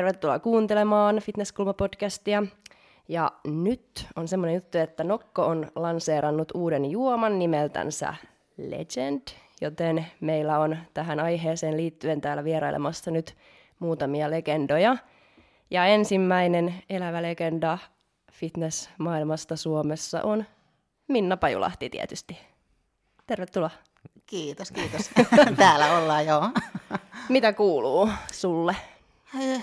Tervetuloa kuuntelemaan Fitnesskulma-podcastia. Ja nyt on semmoinen juttu, että Nokko on lanseerannut uuden juoman nimeltänsä Legend, joten meillä on tähän aiheeseen liittyen täällä vierailemassa nyt muutamia legendoja. Ja ensimmäinen elävä legenda fitnessmaailmasta Suomessa on Minna Pajulahti tietysti. Tervetuloa. Kiitos, kiitos. Täällä ollaan, joo. Mitä kuuluu sulle?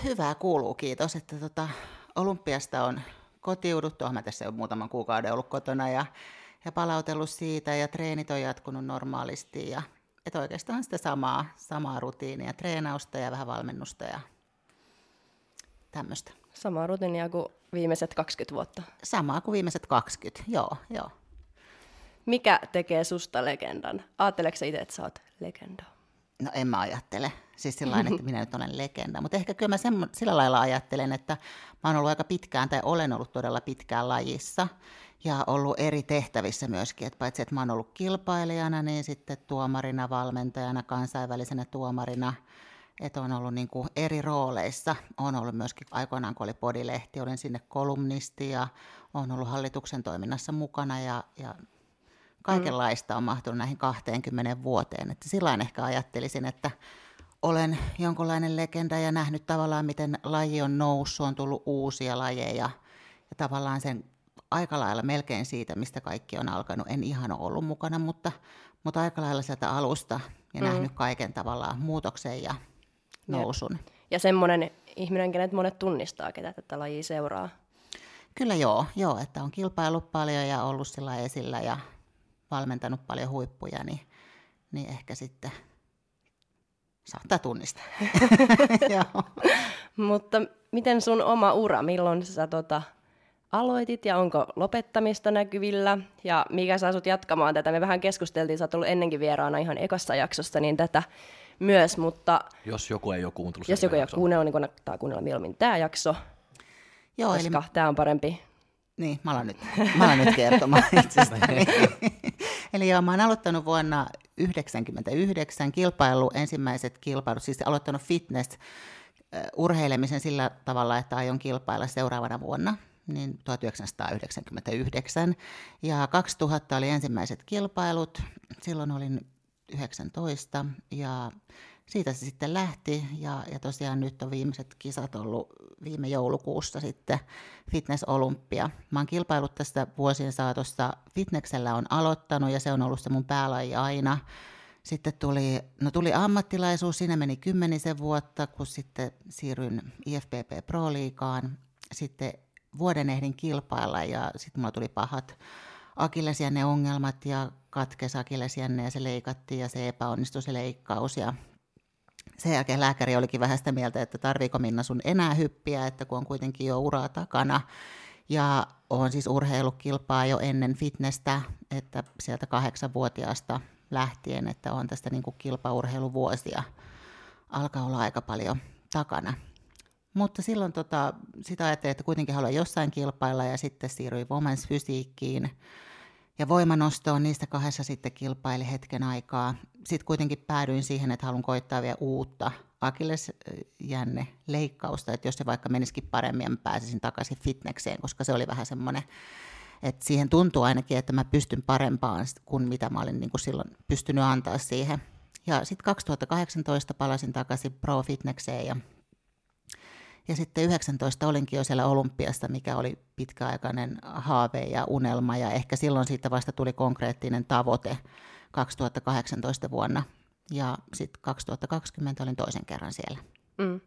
Hyvää kuuluu, kiitos. Että tota, olympiasta on kotiuduttu. Mä tässä jo muutaman kuukauden ollut kotona ja, ja palautellut siitä ja treenit on jatkunut normaalisti. Ja, että oikeastaan sitä samaa, samaa rutiinia, treenausta ja vähän valmennusta ja tämmöistä. Samaa rutiinia kuin viimeiset 20 vuotta. Samaa kuin viimeiset 20, joo, joo. Mikä tekee susta legendan? Ajatteleeko itse, että sä oot legenda? No en mä ajattele. Siis sillä että minä nyt olen legenda. Mutta ehkä kyllä mä sen, sillä lailla ajattelen, että mä oon ollut aika pitkään, tai olen ollut todella pitkään lajissa. Ja ollut eri tehtävissä myöskin. Että paitsi, että mä oon ollut kilpailijana, niin sitten tuomarina, valmentajana, kansainvälisenä tuomarina. Että on ollut niin kuin eri rooleissa. On ollut myöskin aikoinaan, kun oli podilehti, olin sinne kolumnisti ja on ollut hallituksen toiminnassa mukana ja, ja kaikenlaista on mahtunut näihin 20 vuoteen. Että sillä ehkä ajattelisin, että olen jonkunlainen legenda ja nähnyt tavallaan, miten laji on noussut, on tullut uusia lajeja ja tavallaan sen aika lailla melkein siitä, mistä kaikki on alkanut. En ihan ole ollut mukana, mutta, mutta aika lailla sieltä alusta ja mm. nähnyt kaiken tavallaan muutoksen ja nousun. Jep. Ja semmoinen ihminen, kenet monet tunnistaa, ketä tätä lajia seuraa. Kyllä joo, joo, että on kilpailut paljon ja ollut sillä esillä ja valmentanut paljon huippuja, niin, niin ehkä sitten saattaa tunnistaa. Mutta miten sun oma ura, milloin sä tota, aloitit ja onko lopettamista näkyvillä ja mikä saa sut jatkamaan tätä? Me vähän keskusteltiin, sä oot ollut ennenkin vieraana ihan ekassa jaksossa, niin tätä myös, mutta... Jos joku ei ole kuunnellut Jos joku ei ole kuunnellut, niin kannattaa kuunnella mieluummin tämä jakso, Joo, koska eli... tämä on parempi niin, mä alan nyt, mä alan nyt kertomaan itsestäni. Eli joo, mä oon aloittanut vuonna 1999 kilpailu, ensimmäiset kilpailut, siis aloittanut fitness urheilemisen sillä tavalla, että aion kilpailla seuraavana vuonna, niin 1999. Ja 2000 oli ensimmäiset kilpailut, silloin olin 19 ja siitä se sitten lähti ja, ja tosiaan nyt on viimeiset kisat ollut viime joulukuussa sitten Fitness Olympia. Mä oon kilpailut tästä vuosien saatossa. Fitnessellä on aloittanut ja se on ollut se mun päälaji aina. Sitten tuli, no tuli ammattilaisuus, siinä meni kymmenisen vuotta, kun sitten siirryin IFPP Pro-liigaan. Sitten vuoden ehdin kilpailla ja sitten mulla tuli pahat akillesjänne ongelmat ja katkes akillesjänne ja se leikattiin ja se epäonnistui se leikkaus ja sen jälkeen lääkäri olikin vähän sitä mieltä, että tarviiko Minna sun enää hyppiä, että kun on kuitenkin jo uraa takana. Ja on siis urheilukilpaa jo ennen fitnessä, että sieltä kahdeksanvuotiaasta lähtien, että on tästä niin kilpaurheiluvuosia. Alkaa olla aika paljon takana. Mutta silloin tota, sitä ajattelin, että kuitenkin haluan jossain kilpailla ja sitten siirryin Women's Fysiikkiin ja voimanostoon. Niistä kahdessa sitten kilpaili hetken aikaa sitten kuitenkin päädyin siihen, että haluan koittaa vielä uutta akillesjänne leikkausta, että jos se vaikka menisikin paremmin pääsisin takaisin fitnekseen, koska se oli vähän semmoinen, että siihen tuntuu ainakin, että mä pystyn parempaan kuin mitä mä olin niin kuin silloin pystynyt antaa siihen. Ja sitten 2018 palasin takaisin Pro Fitnesseen ja, ja sitten 19 olinkin jo siellä Olympiasta, mikä oli pitkäaikainen haave ja unelma ja ehkä silloin siitä vasta tuli konkreettinen tavoite 2018 vuonna ja sitten 2020 olin toisen kerran siellä. Mm.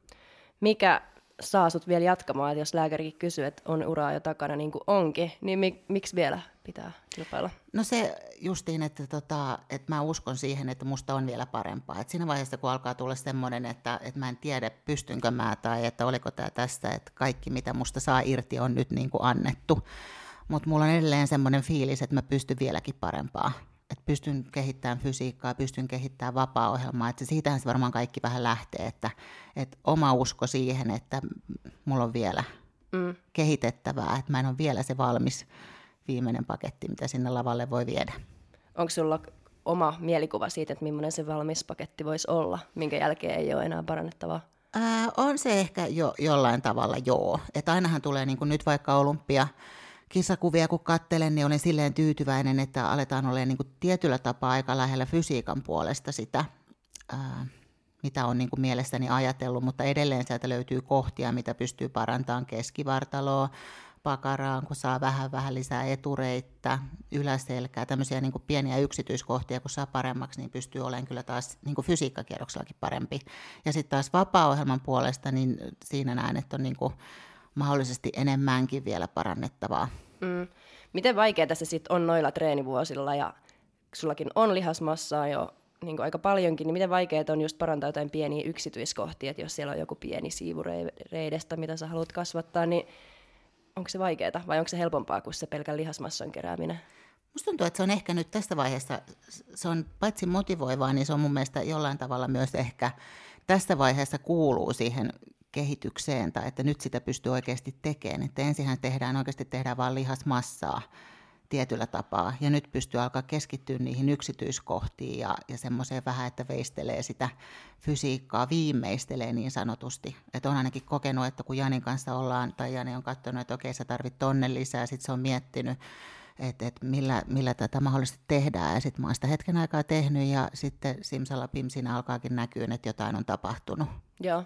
Mikä saa sut vielä jatkamaan, että jos lääkärikin kysyy, että on uraa jo takana niin kuin onkin, niin mi- miksi vielä pitää kilpailla? No se justiin, että, tota, että mä uskon siihen, että musta on vielä parempaa. Et siinä vaiheessa, kun alkaa tulla semmoinen, että, että mä en tiedä, pystynkö mä tai että oliko tämä tästä, että kaikki mitä musta saa irti on nyt niin kuin annettu. Mutta mulla on edelleen semmoinen fiilis, että mä pystyn vieläkin parempaa että pystyn kehittämään fysiikkaa, pystyn kehittämään vapaa-ohjelmaa, että siitähän se varmaan kaikki vähän lähtee, että, että oma usko siihen, että mulla on vielä mm. kehitettävää, että mä en ole vielä se valmis viimeinen paketti, mitä sinne lavalle voi viedä. Onko sulla oma mielikuva siitä, että millainen se valmis paketti voisi olla, minkä jälkeen ei ole enää parannettavaa? Ää, on se ehkä jo jollain tavalla joo. Että ainahan tulee niin kuin nyt vaikka olympia, kisakuvia kun katselen, niin olen silleen tyytyväinen, että aletaan olla niin tietyllä tapaa aika lähellä fysiikan puolesta sitä, ää, mitä on niin kuin mielestäni ajatellut, mutta edelleen sieltä löytyy kohtia, mitä pystyy parantamaan keskivartaloa, pakaraan, kun saa vähän vähän lisää etureittä, yläselkää, tämmöisiä niin kuin pieniä yksityiskohtia, kun saa paremmaksi, niin pystyy olemaan kyllä taas niin kuin fysiikkakierroksellakin parempi. Ja sitten taas vapaa-ohjelman puolesta, niin siinä näen, että on niin kuin mahdollisesti enemmänkin vielä parannettavaa. Mm. Miten vaikeaa se sitten on noilla treenivuosilla ja sullakin on lihasmassaa jo niin kuin aika paljonkin, niin miten vaikeaa on just parantaa jotain pieniä yksityiskohtia, että jos siellä on joku pieni siivu reidestä, mitä sä haluat kasvattaa, niin onko se vaikeaa vai onko se helpompaa kuin se pelkän lihasmassan kerääminen? Musta tuntuu, että se on ehkä nyt tässä vaiheessa, se on paitsi motivoivaa, niin se on mun mielestä jollain tavalla myös ehkä tässä vaiheessa kuuluu siihen kehitykseen, tai että nyt sitä pystyy oikeasti tekemään. Että ensinhän tehdään oikeasti tehdään vain lihasmassaa tietyllä tapaa, ja nyt pystyy alkaa keskittyä niihin yksityiskohtiin ja, ja semmoiseen vähän, että veistelee sitä fysiikkaa, viimeistelee niin sanotusti. Että on ainakin kokenut, että kun Janin kanssa ollaan, tai Jani on katsonut, että okei, sä tarvit tonne lisää, sitten se on miettinyt, että, että millä, millä tätä mahdollisesti tehdään. Ja sitten mä oon sitä hetken aikaa tehnyt ja sitten simsalapim siinä alkaakin näkyä, että jotain on tapahtunut. Joo.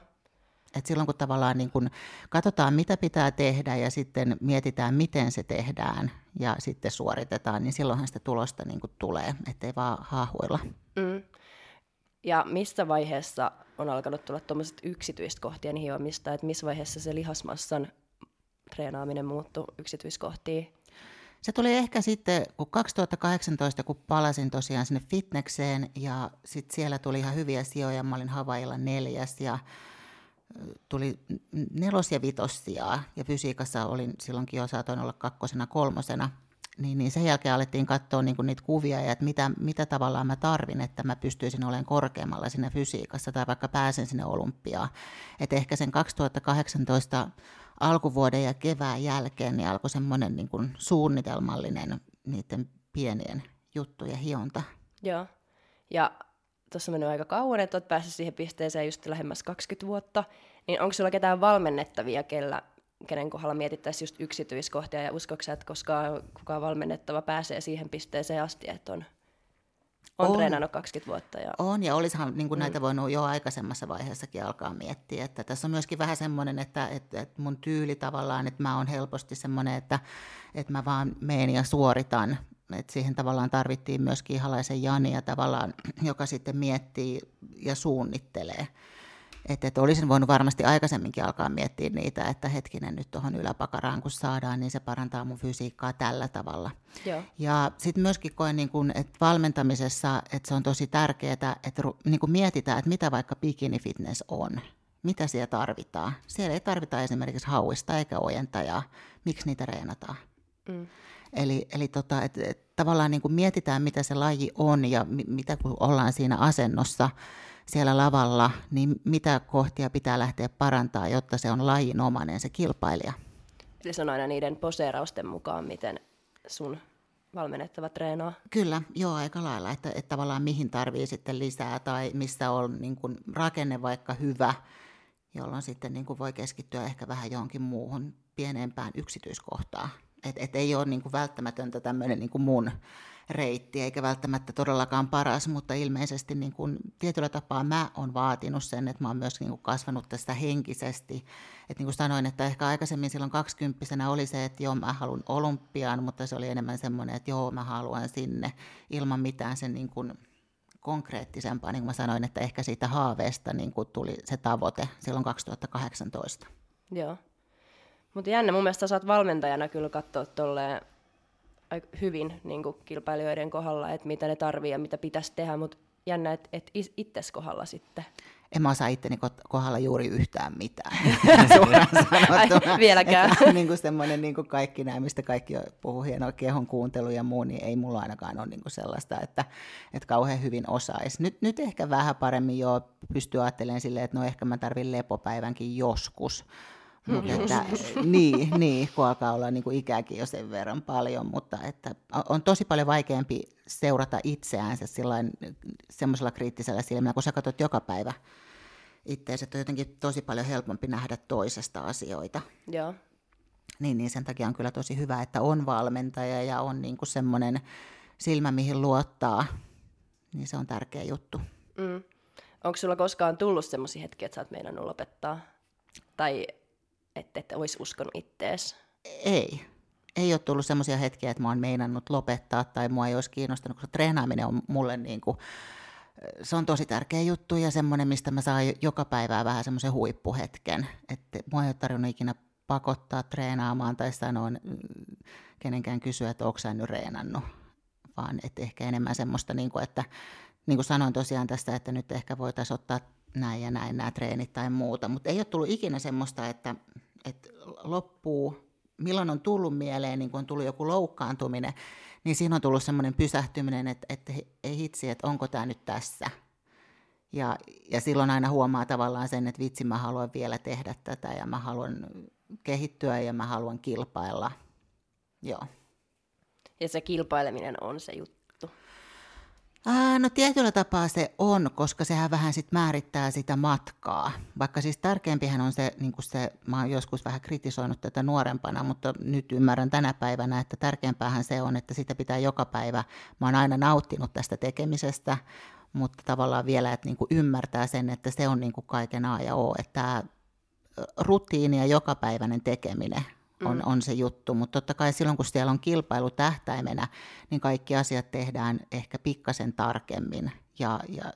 Et silloin kun tavallaan niin kun katsotaan, mitä pitää tehdä ja sitten mietitään, miten se tehdään ja sitten suoritetaan, niin silloinhan sitä tulosta niin tulee, ettei vaan haahuilla. Mm. Ja missä vaiheessa on alkanut tulla tuommoiset yksityiskohtien hiomista, että missä vaiheessa se lihasmassan treenaaminen muuttui yksityiskohtiin? Se tuli ehkä sitten, kun 2018, kun palasin tosiaan sinne fitnekseen ja sitten siellä tuli ihan hyviä sijoja. Mä olin Havailla neljäs ja tuli nelos- ja vitossia ja fysiikassa olin silloinkin jo saatoin olla kakkosena, kolmosena. Niin, niin sen jälkeen alettiin katsoa niin kuin niitä kuvia ja että mitä, mitä tavallaan mä tarvin, että mä pystyisin olemaan korkeammalla siinä fysiikassa tai vaikka pääsen sinne olympiaan. Että ehkä sen 2018 alkuvuoden ja kevään jälkeen niin alkoi semmoinen niin suunnitelmallinen niiden pienien juttujen hionta. Joo. Ja tuossa mennyt aika kauan, että olet päässyt siihen pisteeseen just lähemmäs 20 vuotta, niin onko sulla ketään valmennettavia, kellä, kenen kohdalla mietittäisiin just yksityiskohtia, ja uskoksia, että koskaan kukaan valmennettava pääsee siihen pisteeseen asti, että on, on, on. treenannut 20 vuotta. Ja... On, ja olisihan niin kuin mm. näitä voinut jo aikaisemmassa vaiheessakin alkaa miettiä. Että tässä on myöskin vähän semmoinen, että, että, että mun tyyli tavallaan, että mä oon helposti semmoinen, että, että mä vaan meen ja suoritan et siihen tavallaan tarvittiin myöskin Ihalaisen Jania tavallaan, joka sitten miettii ja suunnittelee. Että et olisin voinut varmasti aikaisemminkin alkaa miettiä niitä, että hetkinen nyt tuohon yläpakaraan kun saadaan, niin se parantaa mun fysiikkaa tällä tavalla. Joo. Ja sitten myöskin koen, niin kun, että valmentamisessa että se on tosi tärkeää, että niin kun mietitään, että mitä vaikka bikini fitness on. Mitä siellä tarvitaan. Siellä ei tarvita esimerkiksi hauista eikä ojentajaa. Miksi niitä reenataan? Mm. Eli, eli tota, et, et, tavallaan niin kuin mietitään, mitä se laji on ja mi, mitä kun ollaan siinä asennossa siellä lavalla, niin mitä kohtia pitää lähteä parantaa, jotta se on lajinomainen se kilpailija. Eli se on aina niiden poseerausten mukaan, miten sun valmennettava treenaa. Kyllä, joo, aika lailla, että, että tavallaan mihin tarvii sitten lisää tai missä on niin kuin rakenne vaikka hyvä, jolloin sitten niin kuin voi keskittyä ehkä vähän johonkin muuhun pienempään yksityiskohtaan. Että et ei ole niin kuin välttämätöntä tämmöinen niin kuin mun reitti, eikä välttämättä todellakaan paras, mutta ilmeisesti niin kuin tietyllä tapaa mä oon vaatinut sen, että mä oon myös niin kuin kasvanut tästä henkisesti. Että niin kuin sanoin, että ehkä aikaisemmin silloin kaksikymppisenä oli se, että joo mä haluan olympiaan, mutta se oli enemmän semmoinen, että joo mä haluan sinne ilman mitään sen niin kuin konkreettisempaa, niin kuin mä sanoin, että ehkä siitä haaveesta niin kuin tuli se tavoite silloin 2018. Joo. Mutta jännä, mun mielestä oot valmentajana kyllä katsoa tolleen hyvin niin kilpailijoiden kohdalla, että mitä ne tarvii ja mitä pitäisi tehdä, mutta jännä, että et itses kohdalla sitten. En mä osaa itteni kohdalla juuri yhtään mitään, Ai, vieläkään. Että, niin kuin semmoinen niin kuin kaikki nämä, mistä kaikki puhuu hienoa kehon kuuntelu ja muu, niin ei mulla ainakaan ole niin kuin sellaista, että, että kauhean hyvin osaisi. Nyt, nyt ehkä vähän paremmin jo pystyy ajattelemaan silleen, että no ehkä mä tarvin lepopäivänkin joskus, mutta että, niin, niin, kun alkaa olla niin kuin ikääkin jo sen verran paljon, mutta että on tosi paljon vaikeampi seurata itseäänsä semmoisella kriittisellä silmällä, kun sä katsot joka päivä että on jotenkin tosi paljon helpompi nähdä toisesta asioita. Joo. Niin, niin sen takia on kyllä tosi hyvä, että on valmentaja ja on niin kuin semmoinen silmä, mihin luottaa. Niin se on tärkeä juttu. Mm. Onko sulla koskaan tullut semmoisia hetkiä, että sä oot meinannut lopettaa? Tai että et olisi uskonut ittees? Ei. Ei ole tullut semmoisia hetkiä, että mä oon meinannut lopettaa tai mua ei olisi kiinnostanut, koska treenaaminen on mulle niin kuin, se on tosi tärkeä juttu ja semmoinen, mistä mä saan joka päivää vähän semmoisen huippuhetken. Että mua ei ole tarvinnut ikinä pakottaa treenaamaan tai sanoa kenenkään kysyä, että onko sä nyt reenannut, vaan että ehkä enemmän semmoista, niin kuin, että niin kuin sanoin tosiaan tästä, että nyt ehkä voitaisiin ottaa näin ja näin nämä treenit tai muuta, mutta ei ole tullut ikinä semmoista, että, että loppuu, milloin on tullut mieleen, niin kun on tullut joku loukkaantuminen, niin siinä on tullut semmoinen pysähtyminen, että, että ei hitsi, että onko tämä nyt tässä. Ja, ja silloin aina huomaa tavallaan sen, että vitsi, mä haluan vielä tehdä tätä ja mä haluan kehittyä ja mä haluan kilpailla. Joo. Ja se kilpaileminen on se juttu. Ää, no tietyllä tapaa se on, koska sehän vähän sit määrittää sitä matkaa. Vaikka siis tärkeämpihän on se, niin se, mä oon joskus vähän kritisoinut tätä nuorempana, mutta nyt ymmärrän tänä päivänä, että tärkeämpäähän se on, että sitä pitää joka päivä, mä oon aina nauttinut tästä tekemisestä, mutta tavallaan vielä, että niin ymmärtää sen, että se on niin kaiken A ja O, että rutiini ja jokapäiväinen tekeminen on, mm. on se juttu, mutta totta kai silloin, kun siellä on kilpailu tähtäimenä, niin kaikki asiat tehdään ehkä pikkasen tarkemmin ja, ja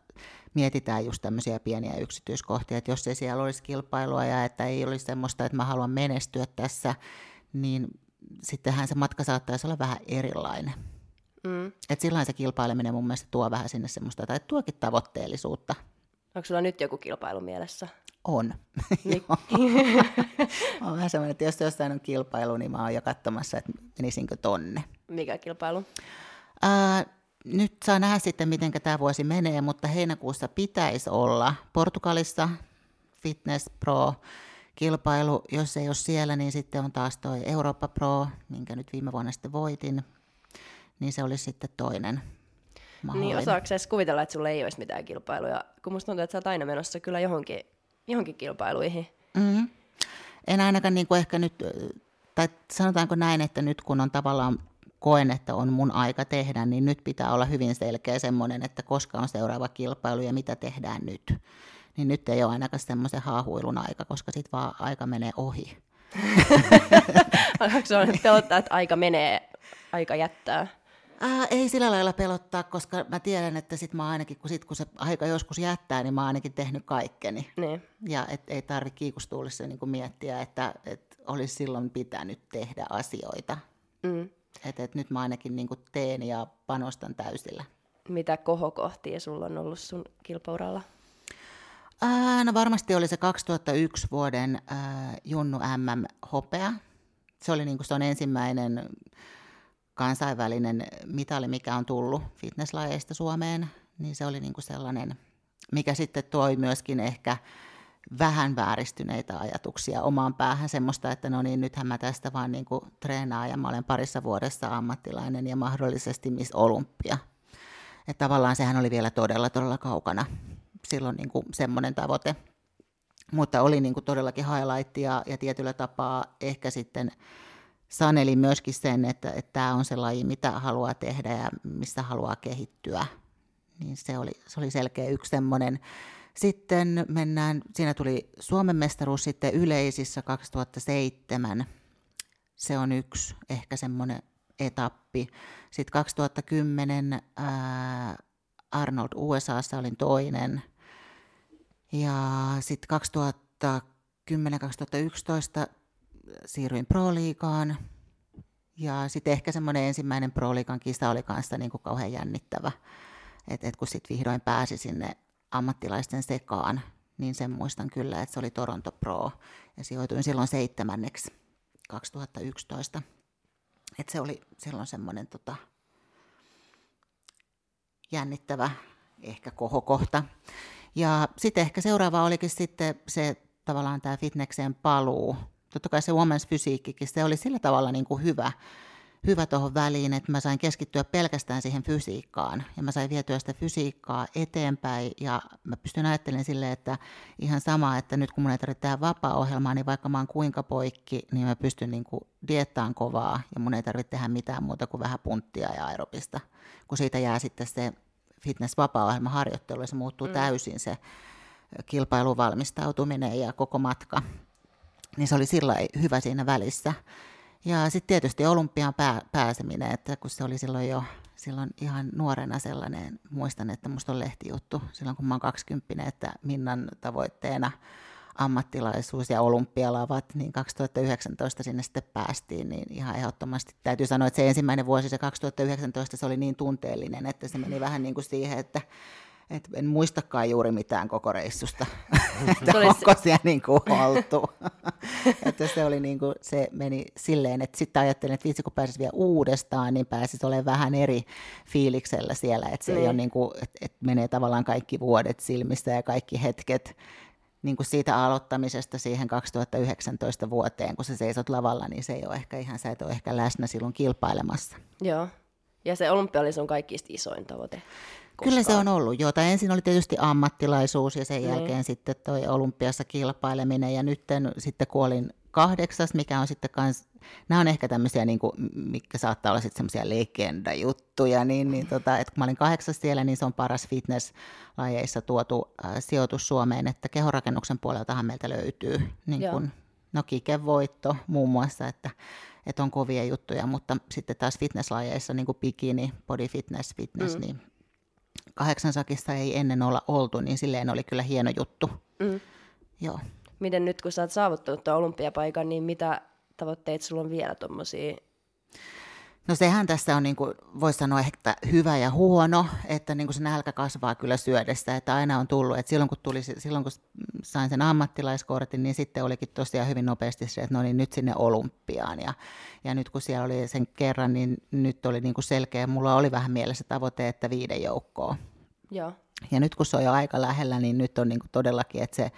mietitään just tämmöisiä pieniä yksityiskohtia, että jos ei siellä olisi kilpailua ja että ei olisi semmoista, että mä haluan menestyä tässä, niin sittenhän se matka saattaisi olla vähän erilainen. Mm. Et silloin se kilpaileminen mun mielestä tuo vähän sinne semmoista, tai tuokin tavoitteellisuutta. Onko sulla nyt joku kilpailu mielessä? On. Niin. on vähän semmoinen, että jos jossain on kilpailu, niin mä oon jo katsomassa, että menisinkö tonne. Mikä kilpailu? Ää, nyt saa nähdä sitten, miten tämä vuosi menee, mutta heinäkuussa pitäisi olla Portugalissa Fitness Pro kilpailu. Jos ei ole siellä, niin sitten on taas toi Eurooppa Pro, minkä nyt viime vuonna sitten voitin. Niin se olisi sitten toinen Niin osaako edes kuvitella, että sulla ei olisi mitään kilpailuja? Kun musta tuntuu, että sä oot aina menossa kyllä johonkin johonkin kilpailuihin. Mm-hmm. En ainakaan niin kuin ehkä nyt, tai sanotaanko näin, että nyt kun on tavallaan koen, että on mun aika tehdä, niin nyt pitää olla hyvin selkeä semmoinen, että koska on seuraava kilpailu ja mitä tehdään nyt. Niin nyt ei ole ainakaan semmoisen haahuilun aika, koska sitten vaan aika menee ohi. Onko se pelottaa, että aika menee, aika jättää? Ää, ei sillä lailla pelottaa, koska mä tiedän, että sit mä ainakin, kun, sit, kun se aika joskus jättää, niin mä oon ainakin tehnyt kaikkeni. Niin. Ja et, ei tarvitse kiikustuulissa niin kuin miettiä, että et olisi silloin pitänyt tehdä asioita. Mm. Et, et nyt mä ainakin niin kuin teen ja panostan täysillä. Mitä kohokohtia sulla on ollut sun kilpauralla? Ää, no varmasti oli se 2001 vuoden ää, Junnu MM hopea. Se oli niin kuin se on ensimmäinen kansainvälinen mitali, mikä on tullut fitnesslajeista Suomeen, niin se oli niin kuin sellainen, mikä sitten toi myöskin ehkä vähän vääristyneitä ajatuksia omaan päähän, semmoista, että no niin, nythän mä tästä vaan niin kuin treenaan ja mä olen parissa vuodessa ammattilainen ja mahdollisesti Miss Olympia. Että tavallaan sehän oli vielä todella, todella kaukana silloin niin kuin semmoinen tavoite. Mutta oli niin kuin todellakin highlight ja, ja tietyllä tapaa ehkä sitten saneli myöskin sen, että, että tämä on se laji, mitä haluaa tehdä ja missä haluaa kehittyä. Niin se oli, se oli selkeä yksi semmoinen. Sitten mennään, siinä tuli Suomen mestaruus sitten yleisissä 2007. Se on yksi ehkä semmoinen etappi. Sitten 2010 ää, Arnold USAssa olin toinen. Ja sitten 2010-2011 siirryin Pro-liigaan. Ja sitten ehkä semmoinen ensimmäinen Pro-liigan kisa oli kanssa niin kuin kauhean jännittävä. Että et kun sitten vihdoin pääsi sinne ammattilaisten sekaan, niin sen muistan kyllä, että se oli Toronto Pro. Ja sijoituin silloin seitsemänneksi 2011. Että se oli silloin semmoinen tota, jännittävä ehkä kohokohta. Ja sitten ehkä seuraava olikin sitten se tavallaan tämä fitnekseen paluu, totta kai se women's fysiikkikin, se oli sillä tavalla niin kuin hyvä, hyvä tuohon väliin, että mä sain keskittyä pelkästään siihen fysiikkaan. Ja mä sain vietyä sitä fysiikkaa eteenpäin ja mä pystyn ajattelemaan silleen, että ihan sama, että nyt kun mun ei tarvitse tehdä vapaa-ohjelmaa, niin vaikka mä oon kuinka poikki, niin mä pystyn niin kuin diettaan kovaa ja mun ei tarvitse tehdä mitään muuta kuin vähän punttia ja aerobista. Kun siitä jää sitten se fitness-vapaa-ohjelma harjoittelu, se muuttuu mm. täysin se kilpailuvalmistautuminen ja koko matka. Niin se oli sillä hyvä siinä välissä. Ja sitten tietysti olympiaan pää, pääseminen, että kun se oli silloin jo silloin ihan nuorena sellainen, muistan, että musta on lehtijuttu silloin kun mä oon 20, että Minnan tavoitteena ammattilaisuus ja olympialavat, niin 2019 sinne sitten päästiin, niin ihan ehdottomasti täytyy sanoa, että se ensimmäinen vuosi, se 2019, se oli niin tunteellinen, että se meni vähän niin kuin siihen, että et en muistakaan juuri mitään koko reissusta, että onko siellä niin kuin oltu. että se, oli niin kuin, se meni silleen, että sitten ajattelin, että vitsi kun pääsisi vielä uudestaan, niin pääsisi olemaan vähän eri fiiliksellä siellä, että se mm. ei ole niin kuin, että, että menee tavallaan kaikki vuodet silmissä ja kaikki hetket niin kuin siitä aloittamisesta siihen 2019 vuoteen, kun sä seisot lavalla, niin se ei ole ehkä ihan, sä et ole ehkä läsnä silloin kilpailemassa. Joo, ja se olympia oli sun kaikista isoin tavoite. Koskaan. Kyllä se on ollut, jota ensin oli tietysti ammattilaisuus ja sen mm. jälkeen sitten toi olympiassa kilpaileminen ja nyt sitten kuolin kahdeksas, mikä on sitten kans, nämä on ehkä tämmöisiä, niin kuin, mikä saattaa olla sitten semmoisia legendajuttuja, niin, niin tota, että kun mä olin kahdeksas siellä, niin se on paras fitness-lajeissa tuotu äh, sijoitus Suomeen, että kehorakennuksen puoleltahan meiltä löytyy niin kuin, no kikevoitto muun muassa, että, että on kovia juttuja, mutta sitten taas fitnesslajeissa, niin kuin bikini, body fitness, fitness, mm. niin kahdeksansakissa ei ennen olla oltu, niin silleen oli kyllä hieno juttu. Mm. Joo. Miten nyt, kun sä oot saavuttanut tuon olympiapaikan, niin mitä tavoitteita sulla on vielä tuommoisia No sehän tässä on, niin kuin, voisi sanoa, että hyvä ja huono, että niin kuin se nälkä kasvaa kyllä syödessä, että aina on tullut, että silloin kun, tuli, silloin kun sain sen ammattilaiskortin, niin sitten olikin tosiaan hyvin nopeasti se, että no niin nyt sinne olympiaan, ja, ja nyt kun siellä oli sen kerran, niin nyt oli niin kuin selkeä, mulla oli vähän mielessä tavoite, että viiden joukkoa. Joo. Ja nyt kun se on jo aika lähellä, niin nyt on niin kuin todellakin, että se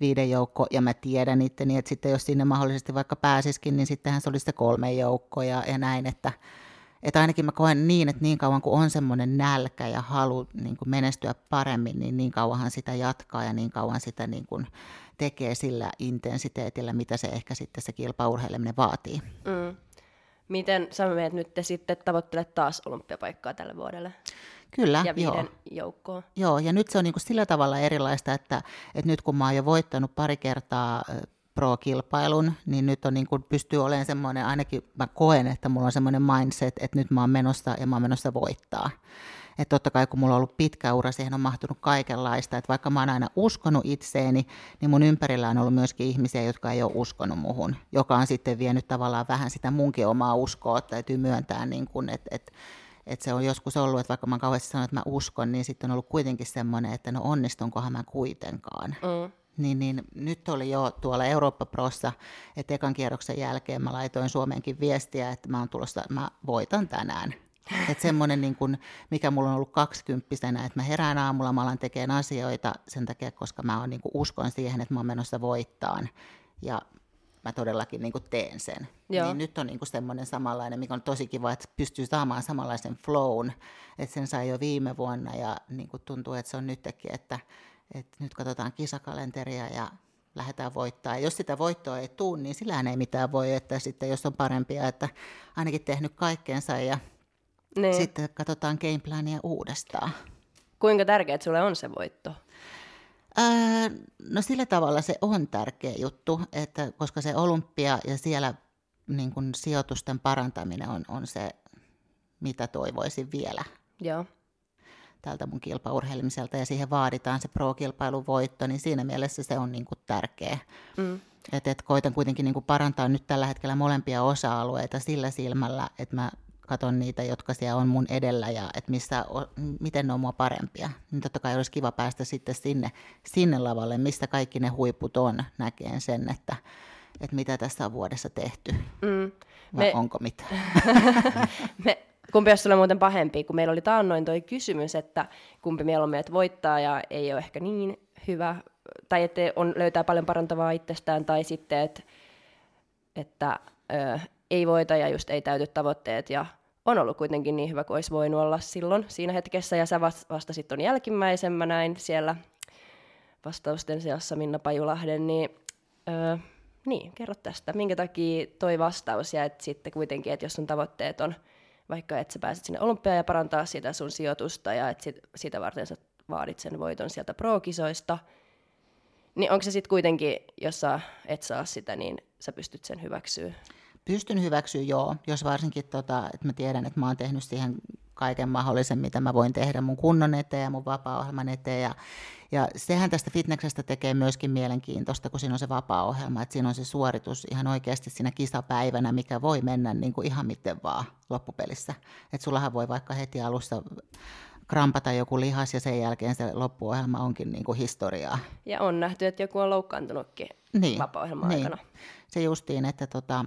viiden joukko, ja mä tiedän itteni, että sitten jos sinne mahdollisesti vaikka pääsisikin, niin sittenhän se olisi se kolme joukko ja, ja näin, että, että ainakin mä koen niin, että niin kauan kuin on semmoinen nälkä ja halu niin kuin menestyä paremmin, niin niin kauanhan sitä jatkaa ja niin kauan sitä niin kuin tekee sillä intensiteetillä, mitä se ehkä sitten se kilpaurheileminen vaatii. Mm. Miten sä menet nyt sitten tavoittelet taas olympiapaikkaa tälle vuodelle? Kyllä, ja viiden joo. joukkoon. Joo, ja nyt se on niin kuin sillä tavalla erilaista, että, että nyt kun mä oon jo voittanut pari kertaa pro-kilpailun, niin nyt on niin kuin pystyy olemaan semmoinen, ainakin mä koen, että mulla on semmoinen mindset, että nyt mä oon menossa ja mä oon menossa voittaa. Että totta kai kun mulla on ollut pitkä ura, siihen on mahtunut kaikenlaista. Että vaikka mä oon aina uskonut itseeni, niin mun ympärillä on ollut myöskin ihmisiä, jotka ei ole uskonut muhun. Joka on sitten vienyt tavallaan vähän sitä munkin omaa uskoa, täytyy myöntää, niin kuin, että, että että se on joskus ollut, että vaikka mä kauheasti sanon, että mä uskon, niin sitten on ollut kuitenkin semmoinen, että no onnistunkohan mä kuitenkaan. Mm. Niin, niin nyt oli jo tuolla Eurooppa-prossa, että ekan kierroksen jälkeen mä laitoin Suomeenkin viestiä, että mä, oon tulossa, mä voitan tänään. Että semmoinen, niin kun, mikä mulla on ollut kaksikymppisenä, että mä herään aamulla, mä alan tekemään asioita sen takia, koska mä on, niin uskon siihen, että mä oon menossa voittaan. Ja mä todellakin niin kuin teen sen. Joo. Niin nyt on niin kuin semmoinen samanlainen, mikä on tosi kiva, että pystyy saamaan samanlaisen flown, että sen sai jo viime vuonna ja niin kuin tuntuu, että se on nytkin, että, että nyt katsotaan kisakalenteria ja lähdetään voittaa. Ja jos sitä voittoa ei tule, niin sillähän ei mitään voi, että sitten jos on parempia, että ainakin tehnyt kaikkeensa ja niin. sitten katsotaan gameplania uudestaan. Kuinka tärkeää sulle on se voitto? No sillä tavalla se on tärkeä juttu, että koska se olympia ja siellä niin kun sijoitusten parantaminen on, on se, mitä toivoisin vielä. Joo. Tältä mun kilpaurheilimiselta ja siihen vaaditaan se pro-kilpailun voitto, niin siinä mielessä se on niin kuin tärkeä. Mm. Et, et koitan kuitenkin niin kuin parantaa nyt tällä hetkellä molempia osa-alueita sillä silmällä, että mä katon niitä, jotka siellä on mun edellä ja että missä, miten ne on mua parempia. Niin totta kai olisi kiva päästä sitten sinne, sinne lavalle, mistä kaikki ne huiput on, näkeen sen, että, että mitä tässä on vuodessa tehty. Mm. Vai me, onko mitään? me, kumpi olisi sulle muuten pahempi, kun meillä oli taannoin toi kysymys, että kumpi mieluummin, että voittaa ja ei ole ehkä niin hyvä, tai että on, löytää paljon parantavaa itsestään, tai sitten, että, että ö, ei voita ja just ei täyty tavoitteet ja on ollut kuitenkin niin hyvä kuin olisi voinut olla silloin siinä hetkessä ja sä vastasit on jälkimmäisemmä näin siellä vastausten seassa Minna Pajulahden, niin, öö, niin kerro tästä, minkä takia toi vastaus ja että sitten kuitenkin, että jos sun tavoitteet on vaikka että sä pääset sinne olympiaan ja parantaa sitä sun sijoitusta ja että sit, sitä varten sä vaadit sen voiton sieltä pro-kisoista, niin onko se sitten kuitenkin, jos sä et saa sitä, niin sä pystyt sen hyväksyä? Pystyn hyväksyä, joo, jos varsinkin, tota, että mä tiedän, että mä oon tehnyt siihen kaiken mahdollisen, mitä mä voin tehdä mun kunnon eteen ja mun vapaa-ohjelman eteen. Ja, ja sehän tästä fitneksestä tekee myöskin mielenkiintoista, kun siinä on se vapaa-ohjelma, että siinä on se suoritus ihan oikeasti siinä kisapäivänä, mikä voi mennä niin kuin ihan miten vaan loppupelissä. Että sullahan voi vaikka heti alussa krampata joku lihas ja sen jälkeen se loppuohjelma onkin niin kuin historiaa. Ja on nähty, että joku on loukkaantunutkin niin, vapaa-ohjelman niin. aikana. Se justiin, että tota,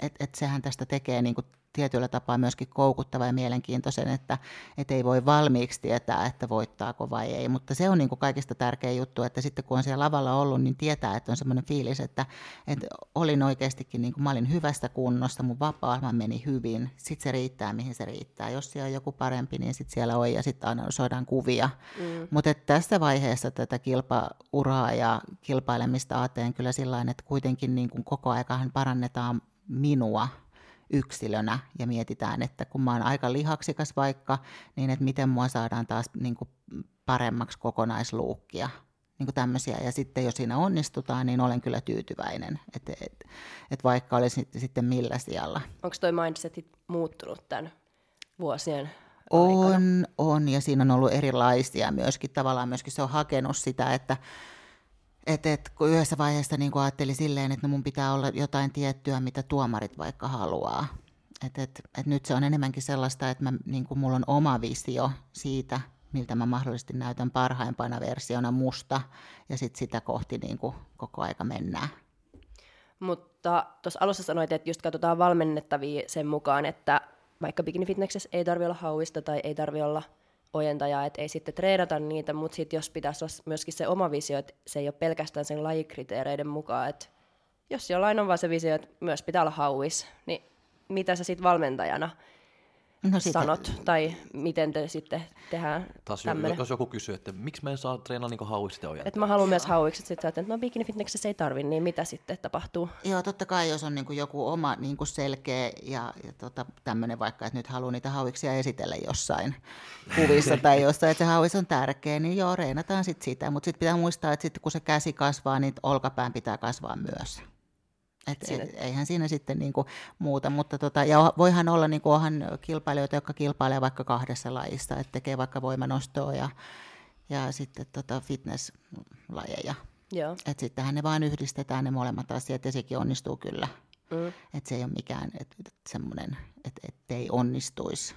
et, et sehän tästä tekee niin kuin tietyllä tapaa myöskin koukuttava ja mielenkiintoisen, että et ei voi valmiiksi tietää, että voittaako vai ei. Mutta se on niin kuin kaikista tärkein juttu, että sitten kun on siellä lavalla ollut, niin tietää, että on semmoinen fiilis, että, että olin oikeastikin, niin kuin mä olin hyvästä kunnosta, mun vapaa meni hyvin, sitten se riittää, mihin se riittää. Jos siellä on joku parempi, niin sitten siellä on ja sitten analysoidaan kuvia. Mm. Mutta tässä vaiheessa tätä kilpauraa ja kilpailemista ajattelen kyllä sillä että kuitenkin niin kuin koko aikahan parannetaan minua yksilönä ja mietitään, että kun mä oon aika lihaksikas vaikka, niin että miten mua saadaan taas niin kuin paremmaksi kokonaisluukkia. Niin kuin tämmöisiä. Ja sitten jos siinä onnistutaan, niin olen kyllä tyytyväinen, että et, et vaikka olisi sitten millä sijalla. Onko toi mindsetit muuttunut tämän vuosien on, aikana? on, ja siinä on ollut erilaisia myöskin. Tavallaan myöskin se on hakenut sitä, että et, et, kun yhdessä vaiheessa niin ajatteli silleen, että no mun pitää olla jotain tiettyä, mitä tuomarit vaikka haluaa. Et, et, et nyt se on enemmänkin sellaista, että mä, niin kuin mulla on oma visio siitä, miltä mä mahdollisesti näytän parhaimpana versiona musta, ja sitten sitä kohti niin kuin koko aika mennään. Mutta tuossa alussa sanoit, että just katsotaan valmennettavia sen mukaan, että vaikka bikini fitnessessä ei tarvi olla hauista tai ei tarvi olla ojentajaa, että ei sitten treenata niitä, mutta sitten jos pitäisi olla myöskin se oma visio, että se ei ole pelkästään sen lajikriteereiden mukaan, että jos jollain on vaan se visio, että myös pitää olla hauis, niin mitä sä sitten valmentajana no sitä... sanot, tai miten te sitten tehdään Taas tämmönen. jos joku kysyy, että miksi mä en saa treenaa niin hauikset ja Että mä haluan myös hauikset, sitten että no bikini fitnessessä ei tarvi, niin mitä sitten tapahtuu? Joo, totta kai jos on niin kuin joku oma niin kuin selkeä ja, ja tota, tämmöinen vaikka, että nyt haluaa niitä hauiksia esitellä jossain kuvissa tai jossain, että se hauis on tärkeä, niin joo, reenataan sitten sitä, mutta sitten pitää muistaa, että sitten kun se käsi kasvaa, niin olkapään pitää kasvaa myös. Et siinä... eihän siinä sitten niinku muuta, mutta tota, ja voihan olla, niinku, onhan kilpailijoita, jotka kilpailevat vaikka kahdessa lajissa, että tekee vaikka voimanostoa ja, ja sitten tota fitnesslajeja. Joo. Et sittenhän ne vain yhdistetään ne molemmat asiat ja sekin onnistuu kyllä. Mm. Että se ei ole mikään et, et semmoinen, että et ei onnistuisi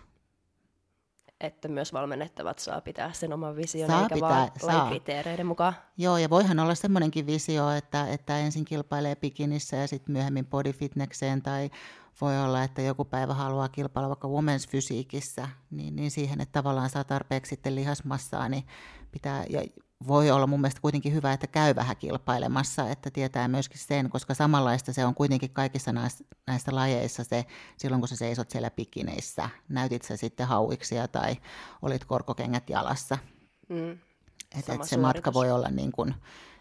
että myös valmennettavat saa pitää sen oman vision, saa eikä pitää, vaan saa. kriteereiden mukaan. Joo, ja voihan olla semmoinenkin visio, että, että ensin kilpailee bikinissä ja sitten myöhemmin bodyfitnekseen, tai voi olla, että joku päivä haluaa kilpailla vaikka women's fysiikissä, niin, niin siihen, että tavallaan saa tarpeeksi sitten lihasmassaa, niin pitää, ja voi olla mun mielestä kuitenkin hyvä, että käy vähän kilpailemassa, että tietää myöskin sen, koska samanlaista se on kuitenkin kaikissa näissä, näissä lajeissa se, silloin kun sä seisot siellä pikineissä, näytit sä sitten hauiksia tai olit korkokengät jalassa. Mm. Että et se matka voi olla niin kuin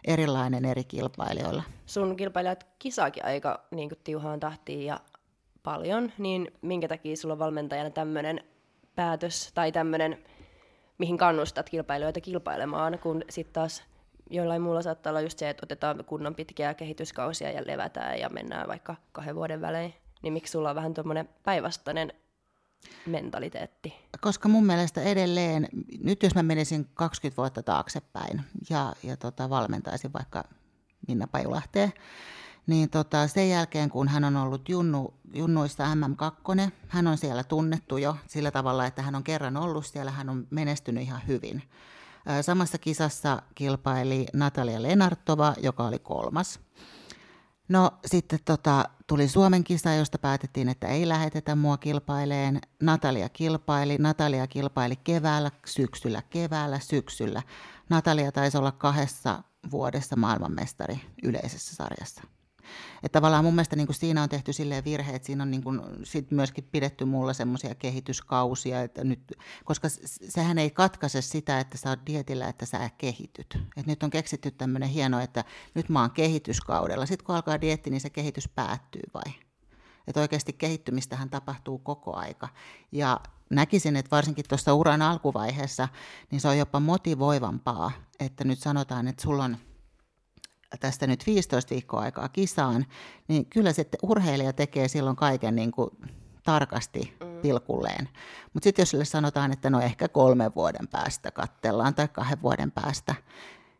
erilainen eri kilpailijoilla. Sun kilpailijat kisaakin aika niin kuin tiuhaan tahtiin ja paljon, niin minkä takia sulla on valmentajana tämmöinen päätös tai tämmöinen mihin kannustat kilpailijoita kilpailemaan, kun sitten taas jollain muulla saattaa olla just se, että otetaan kunnon pitkiä kehityskausia ja levätään ja mennään vaikka kahden vuoden välein. Niin miksi sulla on vähän tuommoinen päinvastainen mentaliteetti? Koska mun mielestä edelleen, nyt jos mä menisin 20 vuotta taaksepäin ja, ja tota, valmentaisin vaikka Minna Pajulahteen, niin tota, sen jälkeen, kun hän on ollut junnu, junnuissa MM2, hän on siellä tunnettu jo sillä tavalla, että hän on kerran ollut siellä, hän on menestynyt ihan hyvin. Samassa kisassa kilpaili Natalia Lenartova, joka oli kolmas. No sitten tota, tuli Suomen kisa, josta päätettiin, että ei lähetetä mua kilpaileen. Natalia kilpaili, Natalia kilpaili keväällä, syksyllä, keväällä, syksyllä. Natalia taisi olla kahdessa vuodessa maailmanmestari yleisessä sarjassa. Että tavallaan mun mielestä niin kuin siinä on tehty silleen virhe, että siinä on niin kuin sit myöskin pidetty mulla semmoisia kehityskausia, että nyt, koska sehän ei katkaise sitä, että sä oot dietillä, että sä kehityt. Et nyt on keksitty tämmöinen hieno, että nyt mä oon kehityskaudella. Sitten kun alkaa dietti, niin se kehitys päättyy vai? Että oikeasti kehittymistähän tapahtuu koko aika. Ja näkisin, että varsinkin tuossa uran alkuvaiheessa, niin se on jopa motivoivampaa, että nyt sanotaan, että sulla on tästä nyt 15 viikkoa aikaa kisaan, niin kyllä se urheilija tekee silloin kaiken niin kuin tarkasti mm. pilkulleen. Mutta sitten jos sille sanotaan, että no ehkä kolmen vuoden päästä kattellaan tai kahden vuoden päästä,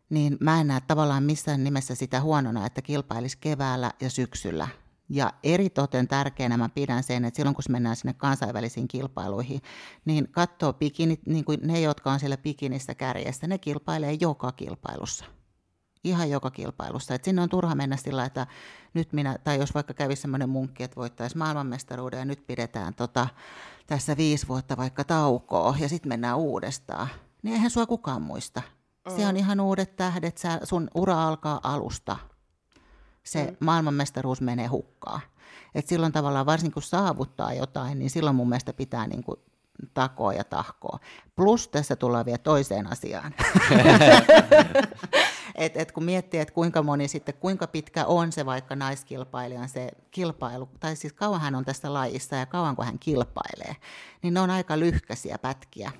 niin mä en näe tavallaan missään nimessä sitä huonona, että kilpailisi keväällä ja syksyllä ja eritoten tärkeänä mä pidän sen, että silloin kun mennään sinne kansainvälisiin kilpailuihin, niin katsoo bikinit, niin kuin ne, jotka on siellä bikinissä kärjessä, ne kilpailee joka kilpailussa. Ihan joka kilpailussa. Et sinne on turha mennä sillä, että nyt minä, tai jos vaikka kävisi semmoinen munkki, että voittaisi maailmanmestaruuden ja nyt pidetään tota, tässä viisi vuotta vaikka taukoa ja sitten mennään uudestaan, niin eihän sua kukaan muista. Se on mm. ihan uudet tähdet, sä, sun ura alkaa alusta se mm. maailmanmestaruus menee hukkaan. Et silloin tavallaan varsinkin kun saavuttaa jotain, niin silloin mun mielestä pitää niin kuin takoa ja tahkoa. Plus tässä tullaan vielä toiseen asiaan. et, et kun miettii, että kuinka moni sitten, kuinka pitkä on se vaikka naiskilpailijan se kilpailu, tai siis kauan hän on tässä lajissa ja kauanko hän kilpailee, niin ne on aika lyhkäisiä pätkiä.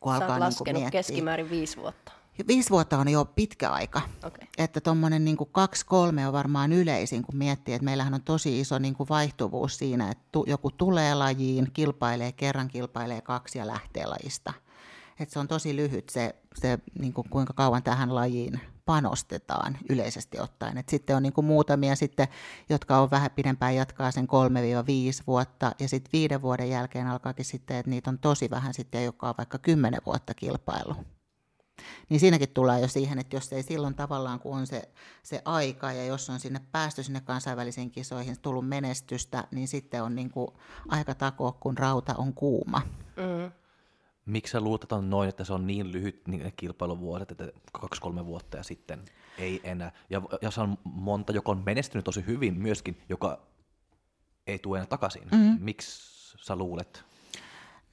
Kun Sä alkaa oot laskenut niin keskimäärin viisi vuotta. Viisi vuotta on jo pitkä aika. Okay. Että tuommoinen niin kaksi-kolme on varmaan yleisin, kun miettii, että meillähän on tosi iso niin kuin vaihtuvuus siinä, että tu, joku tulee lajiin, kilpailee, kerran kilpailee kaksi ja lähtee lajista. Että se on tosi lyhyt se, se niin kuin kuinka kauan tähän lajiin panostetaan yleisesti ottaen. Et sitten on niin kuin muutamia sitten, jotka on vähän pidempään jatkaa sen 3-5 vuotta ja sitten viiden vuoden jälkeen alkaakin sitten, että niitä on tosi vähän sitten, joka on vaikka 10 vuotta kilpailu niin siinäkin tulee jo siihen, että jos ei silloin tavallaan, kun on se, se aika ja jos on sinne päästy sinne kansainvälisiin kisoihin, tullut menestystä, niin sitten on niin kuin aika takoa, kun rauta on kuuma. Mm. Miksi sä on noin, että se on niin lyhyt niin kilpailuvuodet, että kaksi-kolme vuotta ja sitten ei enää. Ja, ja se on monta, joka on menestynyt tosi hyvin myöskin, joka ei tule enää takaisin. Mm-hmm. Miksi sä luulet?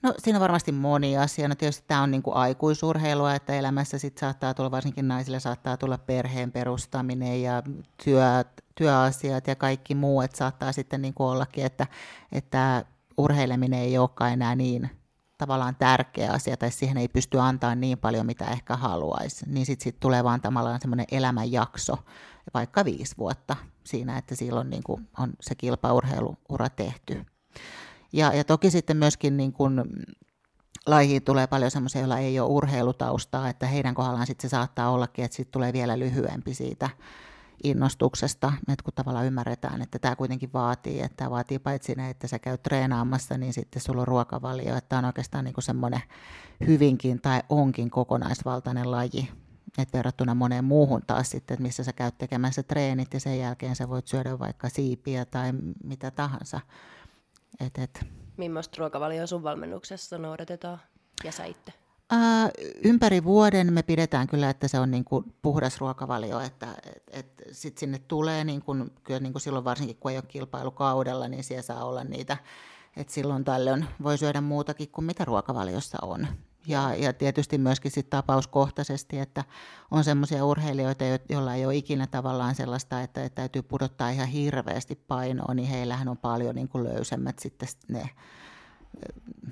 No siinä on varmasti moni asia. No tietysti tämä on niin kuin aikuisurheilua, että elämässä sit saattaa tulla, varsinkin naisille saattaa tulla perheen perustaminen ja työ, työasiat ja kaikki muu, että saattaa sitten niin kuin ollakin, että, että urheileminen ei olekaan enää niin tavallaan tärkeä asia, tai siihen ei pysty antaa niin paljon, mitä ehkä haluaisi. Niin sitten sit tulee vaan tavallaan semmoinen elämänjakso, vaikka viisi vuotta siinä, että silloin niin kuin on se kilpaurheiluura tehty. Ja, ja toki sitten myöskin niin kuin lajiin tulee paljon semmoisia, joilla ei ole urheilutaustaa, että heidän kohdallaan sitten se saattaa ollakin, että sitten tulee vielä lyhyempi siitä innostuksesta, että kun tavallaan ymmärretään, että tämä kuitenkin vaatii, että tämä vaatii paitsi ne, että sä käyt treenaamassa, niin sitten sulla on ruokavalio, että on oikeastaan niin semmoinen hyvinkin tai onkin kokonaisvaltainen laji, että verrattuna moneen muuhun taas sitten, että missä sä käyt tekemässä treenit ja sen jälkeen sä voit syödä vaikka siipiä tai mitä tahansa, et, et. Millaista ruokavalio sun valmennuksessa noudatetaan ja sä itse? Ää, ympäri vuoden me pidetään kyllä, että se on niin kuin puhdas ruokavalio, että et, et sit sinne tulee, niin kuin, kyllä niin kuin silloin varsinkin kun ei ole kilpailukaudella, niin siellä saa olla niitä, että silloin tällöin voi syödä muutakin kuin mitä ruokavaliossa on. Ja, ja tietysti myöskin sit tapauskohtaisesti, että on semmoisia urheilijoita, joilla ei ole ikinä tavallaan sellaista, että, että täytyy pudottaa ihan hirveästi painoa, niin heillähän on paljon niin kuin löysemmät sitten ne,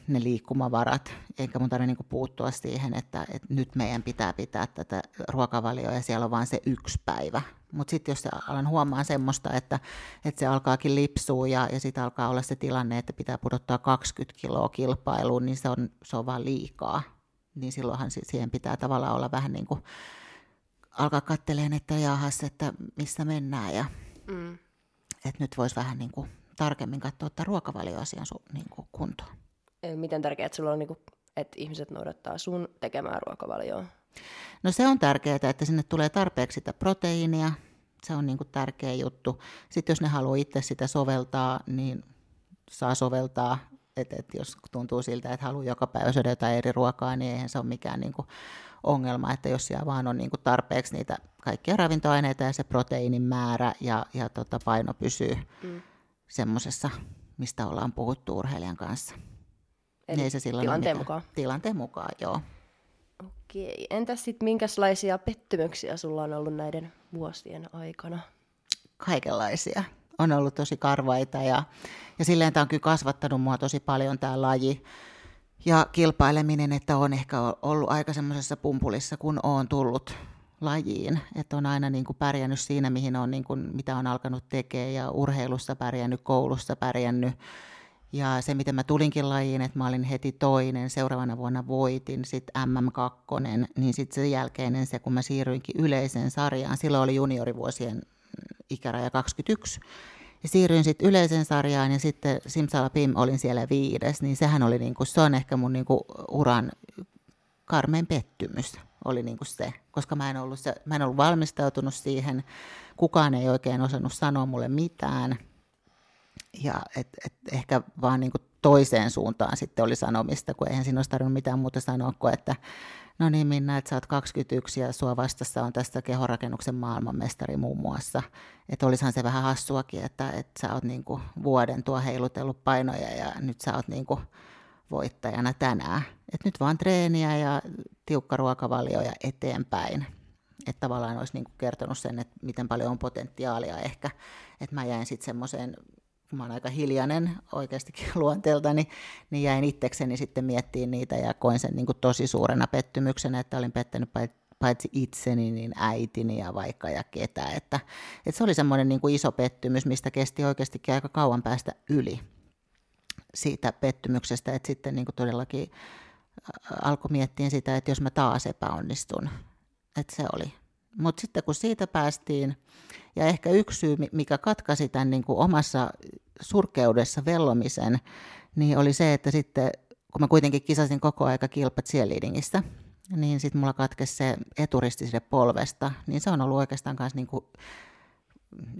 ne liikkumavarat, eikä mun tarvitse niin puuttua siihen, että, että nyt meidän pitää pitää tätä ruokavalioa ja siellä on vain se yksi päivä. Mutta sitten jos alan huomaan semmoista, että, että se alkaakin lipsua ja, ja sitten alkaa olla se tilanne, että pitää pudottaa 20 kiloa kilpailuun, niin se on, se on vaan liikaa. Niin silloinhan siihen pitää tavallaan olla vähän niin kuin alkaa katteleen, että jahas, että missä mennään ja mm. että nyt voisi vähän niin kuin tarkemmin katsoa ottaa ruokavalioasian su, niin kuin kuntoon. Miten tärkeää, että sulla on, niin kuin, että ihmiset noudattaa sun tekemää ruokavalioa? No se on tärkeää, että sinne tulee tarpeeksi sitä proteiinia, se on niin kuin tärkeä juttu. Sitten jos ne haluaa itse sitä soveltaa, niin saa soveltaa että, että jos tuntuu siltä, että haluaa joka päivä syödä jotain eri ruokaa, niin eihän se ole mikään niin kuin ongelma, että jos siellä vaan on niin kuin tarpeeksi niitä kaikkia ravintoaineita ja se proteiinin määrä ja, ja tota paino pysyy mm. Semmoisessa, mistä ollaan puhuttu urheilijan kanssa. Eli Ei se silloin tilanteen mukaan. Tilanteen mukaan, joo. Okei. Entäs sitten minkälaisia pettymyksiä sulla on ollut näiden vuosien aikana? kaikenlaisia. On ollut tosi karvaita ja, ja silleen tämä on kyllä kasvattanut mua tosi paljon tämä laji ja kilpaileminen, että on ehkä ollut aika semmoisessa pumpulissa, kun on tullut lajiin. Että on aina niin kuin pärjännyt siinä, mihin on, niin kuin, mitä on alkanut tekemään ja urheilussa pärjännyt, koulussa pärjännyt. Ja se, miten mä tulinkin lajiin, että mä olin heti toinen, seuraavana vuonna voitin, sitten MM2, niin sitten sen jälkeinen se, kun mä siirryinkin yleiseen sarjaan, silloin oli juniorivuosien ikäraja 21, ja siirryin sitten yleiseen sarjaan ja sitten Simsalabim olin siellä viides, niin sehän oli niinku, se on ehkä mun niinku uran karmein pettymys oli niinku se, koska mä en, ollut se, mä en ollut valmistautunut siihen, kukaan ei oikein osannut sanoa mulle mitään, ja et, et ehkä vaan niinku toiseen suuntaan sitten oli sanomista, kun eihän siinä olisi tarvinnut mitään muuta sanoa kuin, että no niin Minna, että sä oot 21 ja sua vastassa on tästä kehorakennuksen maailmanmestari muun muassa. Että olisihan se vähän hassuakin, että, että sä oot niinku vuoden tuo heilutellut painoja ja nyt sä oot niinku voittajana tänään. Et nyt vaan treeniä ja tiukka ruokavalio ja eteenpäin. Että tavallaan olisi niinku kertonut sen, että miten paljon on potentiaalia ehkä. Että mä jäin sitten semmoiseen mä oon aika hiljainen oikeastikin luonteeltani, niin jäin itsekseni sitten miettimään niitä ja koin sen niin kuin tosi suurena pettymyksenä, että olin pettänyt paitsi itseni, niin äitini ja vaikka ja ketä. Että, että se oli semmoinen niin kuin iso pettymys, mistä kesti oikeastikin aika kauan päästä yli siitä pettymyksestä, että sitten niin kuin todellakin alkoi miettiä sitä, että jos mä taas epäonnistun, että se oli. Mutta sitten kun siitä päästiin, ja ehkä yksi syy, mikä katkaisi tämän niin kuin omassa surkeudessa vellomisen, niin oli se, että sitten kun mä kuitenkin kisasin koko aika kilpat cheerleadingistä, niin sitten mulla katkesi se eturisti polvesta, niin se on ollut oikeastaan myös niin kuin,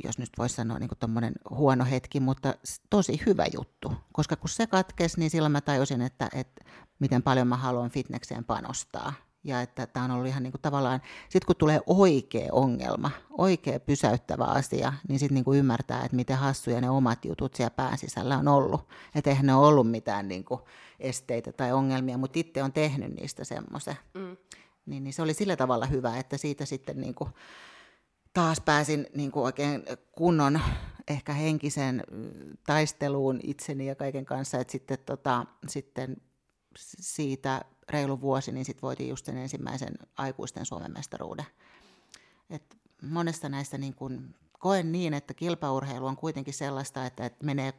jos nyt voisi sanoa niin kuin huono hetki, mutta tosi hyvä juttu, koska kun se katkesi, niin silloin mä tajusin, että, että miten paljon mä haluan fitnekseen panostaa ja että tämä on ollut ihan niin kuin tavallaan, sitten kun tulee oikea ongelma, oikea pysäyttävä asia, niin sitten niin ymmärtää, että miten hassuja ne omat jutut siellä pään sisällä on ollut. Että eihän ne ole ollut mitään niin kuin esteitä tai ongelmia, mutta itse on tehnyt niistä semmoisen. Mm. Niin, niin se oli sillä tavalla hyvä, että siitä sitten niin kuin taas pääsin niin kuin oikein kunnon ehkä henkisen taisteluun itseni ja kaiken kanssa, että sitten, tota, sitten siitä reilu vuosi, niin sitten voitiin just sen ensimmäisen aikuisten Suomen mestaruuden. Et monesta näistä niin kun, koen niin, että kilpaurheilu on kuitenkin sellaista, että, että, menee,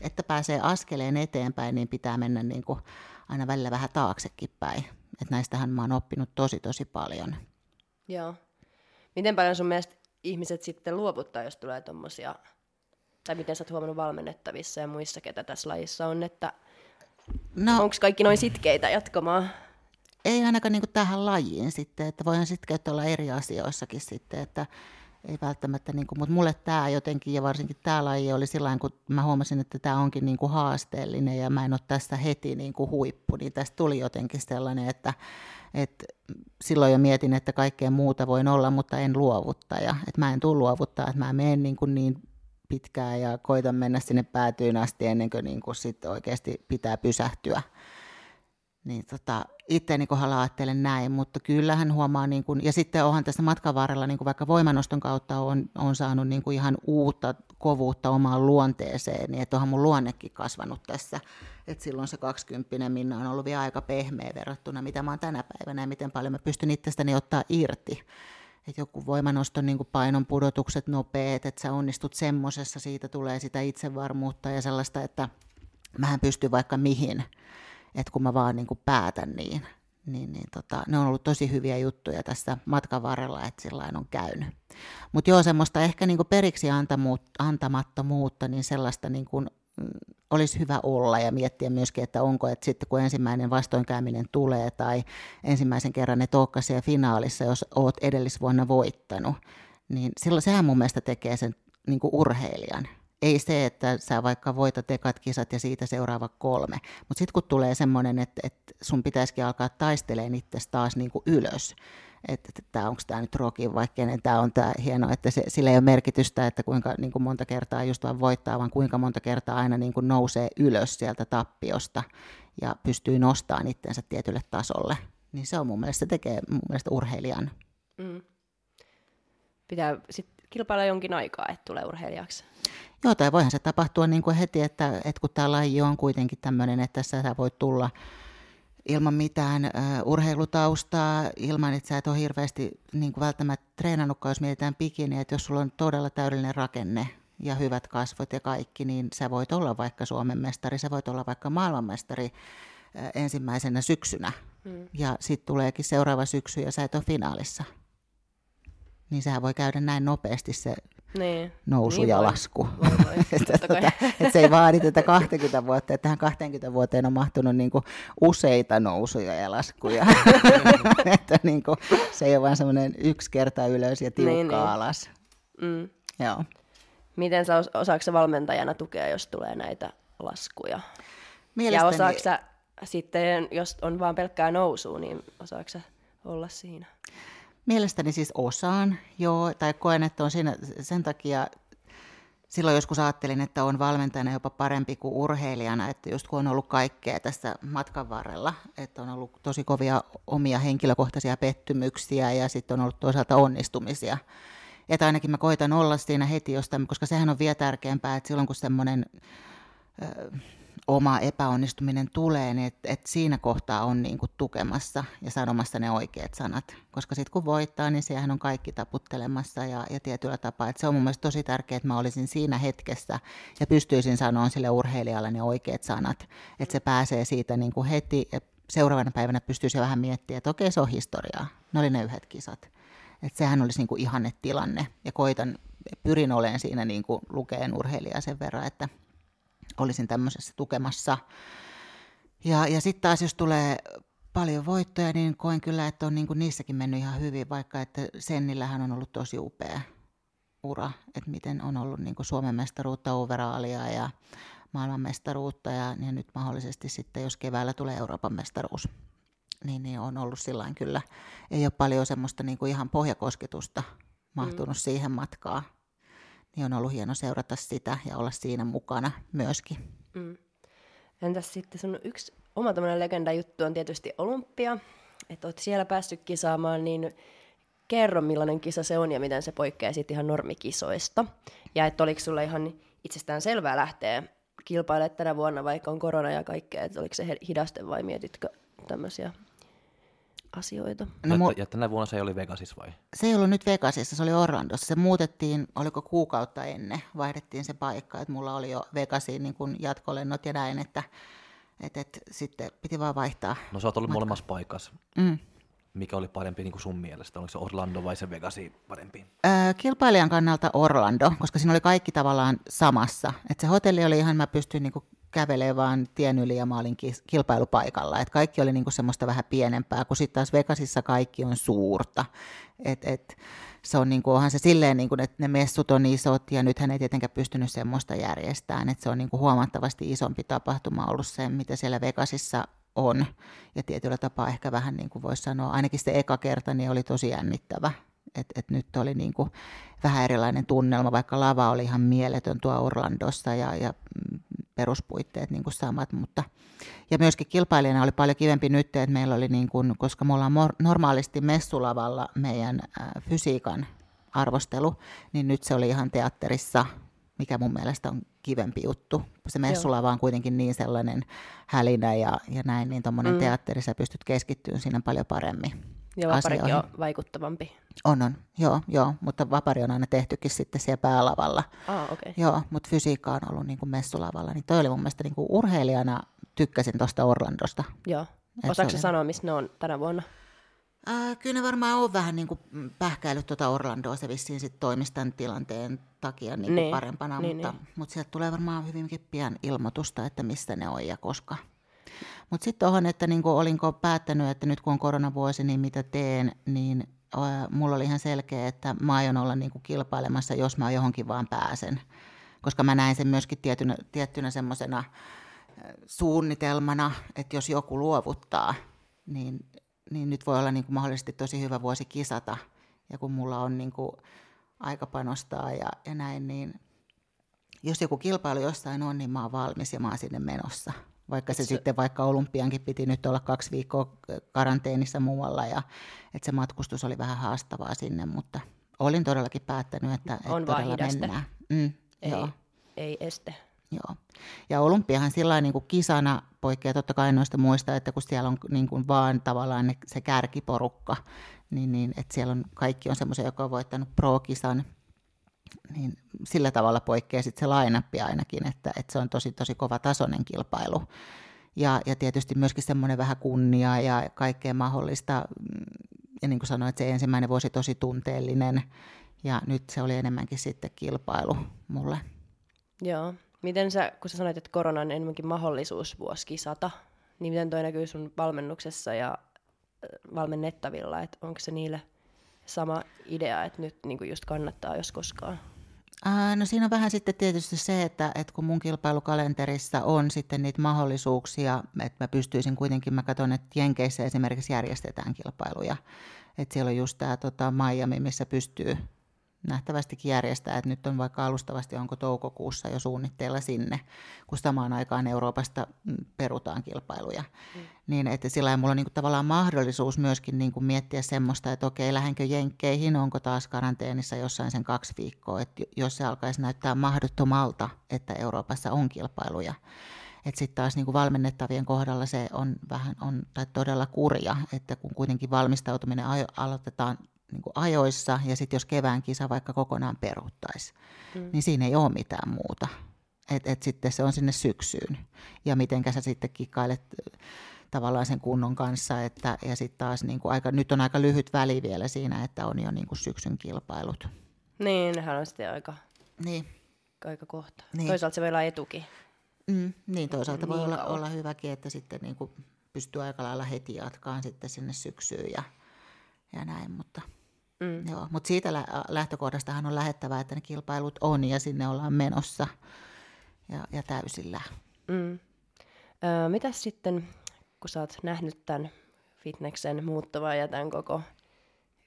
että pääsee askeleen eteenpäin, niin pitää mennä niin kuin aina välillä vähän taaksekin päin. Et näistähän mä oon oppinut tosi tosi paljon. Joo. Miten paljon sun mielestä ihmiset sitten luovuttaa, jos tulee tuommoisia, tai miten sä oot huomannut valmennettavissa ja muissa, ketä tässä lajissa on, että No, Onko kaikki noin sitkeitä jatkamaan? Ei ainakaan niin tähän lajiin sitten, että voihan sitkeät olla eri asioissakin sitten, että ei välttämättä, niin kuin, mutta mulle tämä jotenkin ja varsinkin tämä laji oli sillä kun mä huomasin, että tämä onkin niin kuin haasteellinen ja mä en ole tässä heti niin kuin huippu, niin tästä tuli jotenkin sellainen, että, että silloin jo mietin, että kaikkea muuta voin olla, mutta en luovuttaja, että mä en tule luovuttaa, että mä menen niin, kuin niin pitkään ja koitan mennä sinne päätyyn asti ennen kuin, niin kuin sit oikeasti pitää pysähtyä. Niin tota, itse niin kohdalla ajattelen näin, mutta kyllähän huomaa, niin kuin, ja sitten onhan tässä matkan varrella, niin kuin vaikka voimanoston kautta on, on saanut niin kuin ihan uutta kovuutta omaan luonteeseen, niin että onhan mun luonnekin kasvanut tässä. että silloin se 20 minna on ollut vielä aika pehmeä verrattuna, mitä mä oon tänä päivänä ja miten paljon mä pystyn itsestäni ottaa irti että joku voimanoston niin kuin painon pudotukset nopeet, että sä onnistut semmosessa, siitä tulee sitä itsevarmuutta ja sellaista, että mähän pystyn vaikka mihin, että kun mä vaan niin kuin päätän niin, niin, niin tota, ne on ollut tosi hyviä juttuja tässä matkan varrella, että sillä on käynyt. Mutta joo, semmoista ehkä niin kuin periksi antamattomuutta, niin sellaista niin kuin olisi hyvä olla ja miettiä myöskin, että onko, että sitten kun ensimmäinen vastoinkäyminen tulee tai ensimmäisen kerran olekaan siellä finaalissa, jos oot edellisvuonna voittanut, niin silloin sehän mun mielestä tekee sen niin kuin urheilijan. Ei se, että sä vaikka voitat ekat kisat ja siitä seuraava kolme. Mutta sitten kun tulee semmoinen, että, että sun pitäisikin alkaa taistelemaan itse taas niin kuin ylös, että, että onko tämä nyt Rocky vai kenen tämä on tämä hieno, että se, sillä ei ole merkitystä, että kuinka niin kuin monta kertaa just vaan voittaa, vaan kuinka monta kertaa aina niin kuin nousee ylös sieltä tappiosta ja pystyy nostamaan itsensä tietylle tasolle. Niin se on mun mielestä, se tekee mun mielestä urheilijan. Mm. Pitää sitten kilpailla jonkin aikaa, että tulee urheilijaksi. Joo, tai voihan se tapahtua niin kuin heti, että, että kun tämä laji on kuitenkin tämmöinen, että sä voit tulla ilman mitään uh, urheilutaustaa, ilman että sä et ole hirveästi niin kuin välttämättä treenannutkaan, jos mietitään bikini, että jos sulla on todella täydellinen rakenne ja hyvät kasvot ja kaikki, niin sä voit olla vaikka Suomen mestari, sä voit olla vaikka maailmanmestari uh, ensimmäisenä syksynä. Mm. Ja sitten tuleekin seuraava syksy ja sä et ole finaalissa. Niin sehän voi käydä näin nopeasti se niin. nousu niin ja voi. lasku. Että, että, että se ei vaadi tätä 20 vuotta, että tähän 20 vuoteen on mahtunut niin kuin useita nousuja ja laskuja. että niin kuin, se ei ole vain semmoinen yksi kerta ylös ja tiukka niin, niin. alas. Mm. Joo. Miten sä osaako valmentajana tukea, jos tulee näitä laskuja? Mielestäni... Ja osaako sä sitten, jos on vain pelkkää nousua, niin osaako sä olla siinä? Mielestäni siis osaan, joo, tai koen, että on siinä sen takia, silloin joskus ajattelin, että on valmentajana jopa parempi kuin urheilijana, että just kun on ollut kaikkea tässä matkan varrella, että on ollut tosi kovia omia henkilökohtaisia pettymyksiä ja sitten on ollut toisaalta onnistumisia. Että ainakin mä koitan olla siinä heti jostain, koska sehän on vielä tärkeämpää, että silloin kun semmoinen oma epäonnistuminen tulee, niin että et siinä kohtaa on niin kuin tukemassa ja sanomassa ne oikeat sanat. Koska sitten kun voittaa, niin sehän on kaikki taputtelemassa ja, ja tietyllä tapaa. Että se on mun mielestä tosi tärkeää, että mä olisin siinä hetkessä ja pystyisin sanoa sille urheilijalle ne oikeat sanat. Että se pääsee siitä niin heti ja seuraavana päivänä pystyisi vähän miettimään, että okei, se on historiaa. Ne oli ne yhdet kisat. Että sehän olisi niin kuin ihanne tilanne. Ja koitan, pyrin olemaan siinä niin kuin lukeen urheilijaa sen verran, että – olisin tämmöisessä tukemassa. Ja, ja sitten taas, jos tulee paljon voittoja, niin koen kyllä, että on niin kuin niissäkin mennyt ihan hyvin, vaikka että Sennillähän on ollut tosi upea ura, että miten on ollut niin kuin Suomen mestaruutta, overaalia ja maailmanmestaruutta ja, ja nyt mahdollisesti sitten, jos keväällä tulee Euroopan mestaruus, niin, niin on ollut sillä kyllä. Ei ole paljon semmoista niin kuin ihan pohjakosketusta mahtunut mm. siihen matkaan niin on ollut hieno seurata sitä ja olla siinä mukana myöskin. Mm. Entäs sitten sun yksi oma tämmöinen legenda-juttu on tietysti Olympia, että oot siellä päässyt kisaamaan, niin kerro millainen kisa se on ja miten se poikkeaa sitten ihan normikisoista. Ja että oliko sulla ihan itsestään selvää lähteä kilpailemaan tänä vuonna, vaikka on korona ja kaikkea, että oliko se hidaste vai mietitkö tämmöisiä asioita. No, mu- ja tänä vuonna se ei oli Vegasissa vai? Se ei ollut nyt Vegasissa, se oli Orlandossa. Se muutettiin, oliko kuukautta ennen, vaihdettiin se paikka, että mulla oli jo Vegasiin niin kuin jatkolennot ja näin, että et, et, sitten piti vaan vaihtaa. No sä oot ollut molemmassa paikassa. Mm. Mikä oli parempi niin kuin sun mielestä? Oliko se Orlando vai se Vegasi parempi? Öö, kilpailijan kannalta Orlando, koska siinä oli kaikki tavallaan samassa. Et se hotelli oli ihan, mä pystyin niin kuin kävelee vaan tien yli ja mä olin kilpailupaikalla. Et kaikki oli niinku semmoista vähän pienempää, kun sitten taas Vegasissa kaikki on suurta. Et, et, se on niinku, onhan se silleen, niinku, että ne messut on isot ja nythän ei tietenkään pystynyt semmoista järjestämään. Et se on niinku huomattavasti isompi tapahtuma ollut se, mitä siellä Vegasissa on. Ja tietyllä tapaa ehkä vähän niin kuin voisi sanoa, ainakin se eka kerta niin oli tosi jännittävä. Et, et nyt oli niin kuin vähän erilainen tunnelma, vaikka lava oli ihan mieletön tuo Orlandossa ja, ja peruspuitteet niin kuin samat, mutta ja myöskin kilpailijana oli paljon kivempi nyt, että meillä oli niin kuin, koska me ollaan normaalisti messulavalla meidän fysiikan arvostelu, niin nyt se oli ihan teatterissa, mikä mun mielestä on kivempi juttu. Se messulava on kuitenkin niin sellainen hälinä ja, ja näin, niin tuommoinen mm. teatteri, sä pystyt keskittymään siinä paljon paremmin. Ja vaparikin on vaikuttavampi. On, on. Joo, joo, mutta vapari on aina tehtykin sitten siellä päälavalla. Ah, okay. Joo, mutta fysiikka on ollut niin kuin messulavalla. Niin toi oli mun mielestä niin kuin urheilijana, tykkäsin tuosta Orlandosta. Joo. Osaatko oli... sanoa, missä ne on tänä vuonna? Äh, kyllä ne varmaan on vähän niin kuin pähkäillyt tuota Orlandoa se vissiin sit toimistan tilanteen takia niin kuin niin. parempana, niin, mutta, niin. mutta sieltä tulee varmaan hyvinkin pian ilmoitusta, että mistä ne on ja koska. Mutta sitten tuohon, että niinku olinko päättänyt, että nyt kun on koronavuosi, niin mitä teen, niin mulla oli ihan selkeä, että mä aion olla niinku kilpailemassa, jos mä johonkin vaan pääsen. koska mä näen sen myöskin tietynä, tiettynä semmoisena suunnitelmana, että jos joku luovuttaa, niin, niin nyt voi olla niin kuin mahdollisesti tosi hyvä vuosi kisata. Ja kun mulla on niin kuin aika panostaa ja, ja näin, niin jos joku kilpailu jossain on, niin mä oon valmis ja mä oon sinne menossa. Vaikka se, se sitten, vaikka olympiankin piti nyt olla kaksi viikkoa karanteenissa muualla ja että se matkustus oli vähän haastavaa sinne, mutta olin todellakin päättänyt, että, että on todella mennään. Mm, ei, joo. ei este. Joo. Ja olympiahan sillä niin kuin kisana poikkeaa totta kai noista muista, että kun siellä on niin kuin vaan tavallaan ne, se kärkiporukka, niin, niin että siellä on, kaikki on semmoisia, joka on voittanut pro-kisan, niin sillä tavalla poikkeaa sitten se lainappi ainakin, että, että se on tosi tosi kova tasoinen kilpailu. Ja, ja tietysti myöskin semmoinen vähän kunnia ja kaikkea mahdollista. Ja niin kuin sanoin, että se ensimmäinen vuosi tosi tunteellinen ja nyt se oli enemmänkin sitten kilpailu mulle. Joo. Miten sä, kun sä sanoit, että korona on enemmänkin mahdollisuus vuosi kisata, niin miten toi näkyy sun valmennuksessa ja valmennettavilla, että onko se niille sama idea, että nyt niin kuin just kannattaa jos koskaan? No siinä on vähän sitten tietysti se, että, että kun mun kilpailukalenterissa on sitten niitä mahdollisuuksia, että mä pystyisin kuitenkin, mä katson, että Jenkeissä esimerkiksi järjestetään kilpailuja. Että siellä on just tämä tota, Miami, missä pystyy nähtävästikin järjestää, että nyt on vaikka alustavasti, onko toukokuussa jo suunnitteilla sinne, kun samaan aikaan Euroopasta mm, perutaan kilpailuja. Mm. Niin, että sillä mulla on niin kuin tavallaan mahdollisuus myöskin niin kuin miettiä semmoista, että okei, lähdenkö jenkkeihin, onko taas karanteenissa jossain sen kaksi viikkoa, että jos se alkaisi näyttää mahdottomalta, että Euroopassa on kilpailuja. Että sitten taas niin kuin valmennettavien kohdalla se on vähän on, tai todella kurja, että kun kuitenkin valmistautuminen aloitetaan niin kuin ajoissa ja sitten jos kevään kisa vaikka kokonaan peruuttaisi, mm. niin siinä ei ole mitään muuta. Et, et sitten se on sinne syksyyn. Ja miten sä sitten kikkailet äh, tavallaan sen kunnon kanssa, että, ja sitten taas niin kuin aika, nyt on aika lyhyt väli vielä siinä, että on jo niin kuin syksyn kilpailut. Niin, nehän on sitten aika, niin. aika kohta. Niin. Toisaalta se voi olla etukin. Mm, niin, toisaalta niin voi olla, olla hyväkin, että sitten niin kuin pystyy aika lailla heti jatkaan sitten sinne syksyyn ja, ja näin, mutta – Mm. Joo, mutta siitä lähtökohdastahan on lähettävää, että ne kilpailut on ja sinne ollaan menossa ja, ja täysillä. Mm. Öö, mitäs sitten, kun sä oot nähnyt tämän fitneksen muuttuvan ja tämän koko,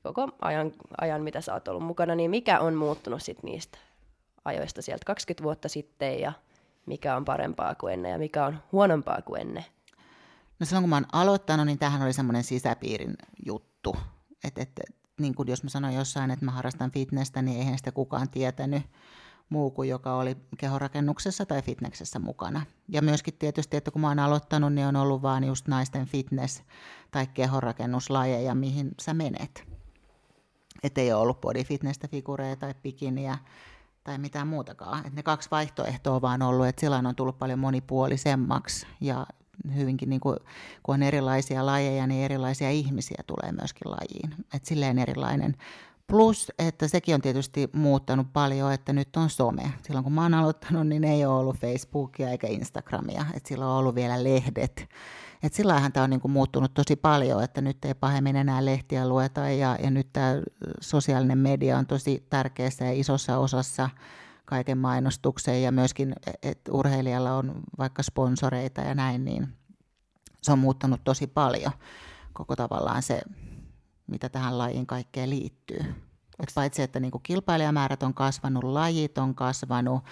koko ajan, ajan, mitä sä oot ollut mukana, niin mikä on muuttunut sitten niistä ajoista sieltä 20 vuotta sitten ja mikä on parempaa kuin ennen ja mikä on huonompaa kuin ennen? No silloin kun mä oon aloittanut, niin tähän oli semmoinen sisäpiirin juttu. Että et, niin kuin jos mä sanoin jossain, että mä harrastan fitnessä, niin eihän sitä kukaan tietänyt muu kuin joka oli kehorakennuksessa tai fitneksessä mukana. Ja myöskin tietysti, että kun mä oon aloittanut, niin on ollut vaan just naisten fitness- tai kehorakennuslajeja, mihin sä menet. Että ei ole ollut bodyfitnessä figureja tai bikiniä tai mitään muutakaan. Et ne kaksi vaihtoehtoa vaan ollut, että silloin on tullut paljon monipuolisemmaksi ja hyvinkin, niin kuin, kun on erilaisia lajeja, niin erilaisia ihmisiä tulee myöskin lajiin. Et silleen erilainen. Plus, että sekin on tietysti muuttanut paljon, että nyt on some. Silloin kun mä oon aloittanut, niin ei ole ollut Facebookia eikä Instagramia. Et silloin on ollut vielä lehdet. Et sillähän tämä on niin kuin muuttunut tosi paljon, että nyt ei pahemmin enää lehtiä lueta ja, ja nyt tämä sosiaalinen media on tosi tärkeässä ja isossa osassa kaiken mainostukseen ja myöskin, että urheilijalla on vaikka sponsoreita ja näin, niin se on muuttanut tosi paljon koko tavallaan se, mitä tähän lajiin kaikkeen liittyy. Et paitsi, että niinku kilpailijamäärät on kasvanut, lajit on kasvanut,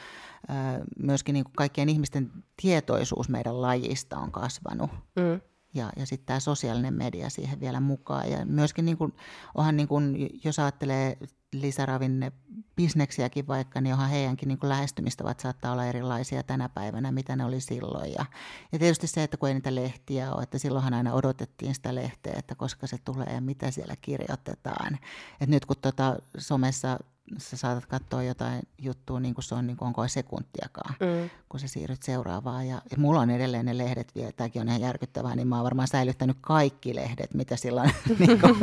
myöskin niinku kaikkien ihmisten tietoisuus meidän lajista on kasvanut. Mm. Ja, ja sitten tämä sosiaalinen media siihen vielä mukaan. Ja myöskin, niin kun, onhan niin kun, jos ajattelee lisäravinne bisneksiäkin vaikka, niin onhan heidänkin niin kuin lähestymistavat saattaa olla erilaisia tänä päivänä, mitä ne oli silloin. Ja, ja tietysti se, että kun ei niitä lehtiä ole, että silloinhan aina odotettiin sitä lehteä, että koska se tulee ja mitä siellä kirjoitetaan. Et nyt kun tota somessa sä saatat katsoa jotain juttua niin kuin se on, niin kuin onko sekuntiakaan, mm. kun sä siirryt seuraavaan. Ja, ja mulla on edelleen ne lehdet vielä, tämäkin on ihan järkyttävää, niin mä oon varmaan säilyttänyt kaikki lehdet, mitä silloin niin kuin,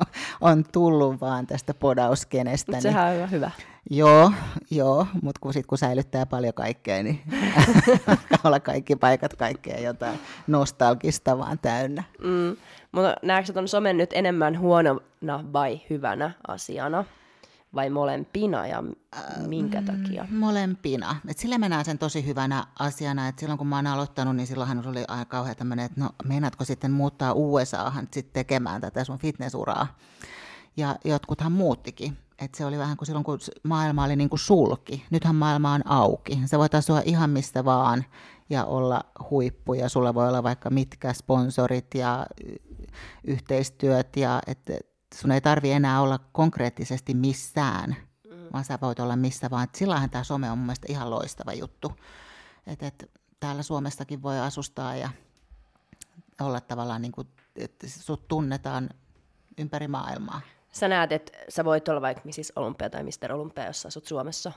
on tullut vaan tästä podauskenestä. Mut sehän niin, on hyvä. Joo, joo mutta kun, sit, kun säilyttää paljon kaikkea, niin olla kaikki paikat kaikkea jotain nostalgista vaan täynnä. Mm. Mutta näetkö tuon somen nyt enemmän huonona vai hyvänä asiana? Vai molempina ja minkä takia? Molempina. Et sillä mä näen sen tosi hyvänä asiana, että silloin kun mä oon aloittanut, niin silloinhan oli aika kauhean tämmöinen, että no meinaatko sitten muuttaa USAhan sitten tekemään tätä sun fitnessuraa. Ja jotkuthan muuttikin. Et se oli vähän kuin silloin, kun maailma oli niin kuin sulki. Nythän maailma on auki. Se voit asua ihan mistä vaan ja olla huippu. Ja sulla voi olla vaikka mitkä sponsorit ja yhteistyöt. Ja et sun ei tarvi enää olla konkreettisesti missään, mm. vaan sä voit olla missä vaan. sillähän tämä some on mun mielestä ihan loistava juttu. Et, et, täällä Suomessakin voi asustaa ja olla tavallaan niin kuin, että sut tunnetaan ympäri maailmaa. Sä näet, että sä voit olla vaikka Mrs. Olympia tai Mr. Olympia, jos sä asut Suomessa?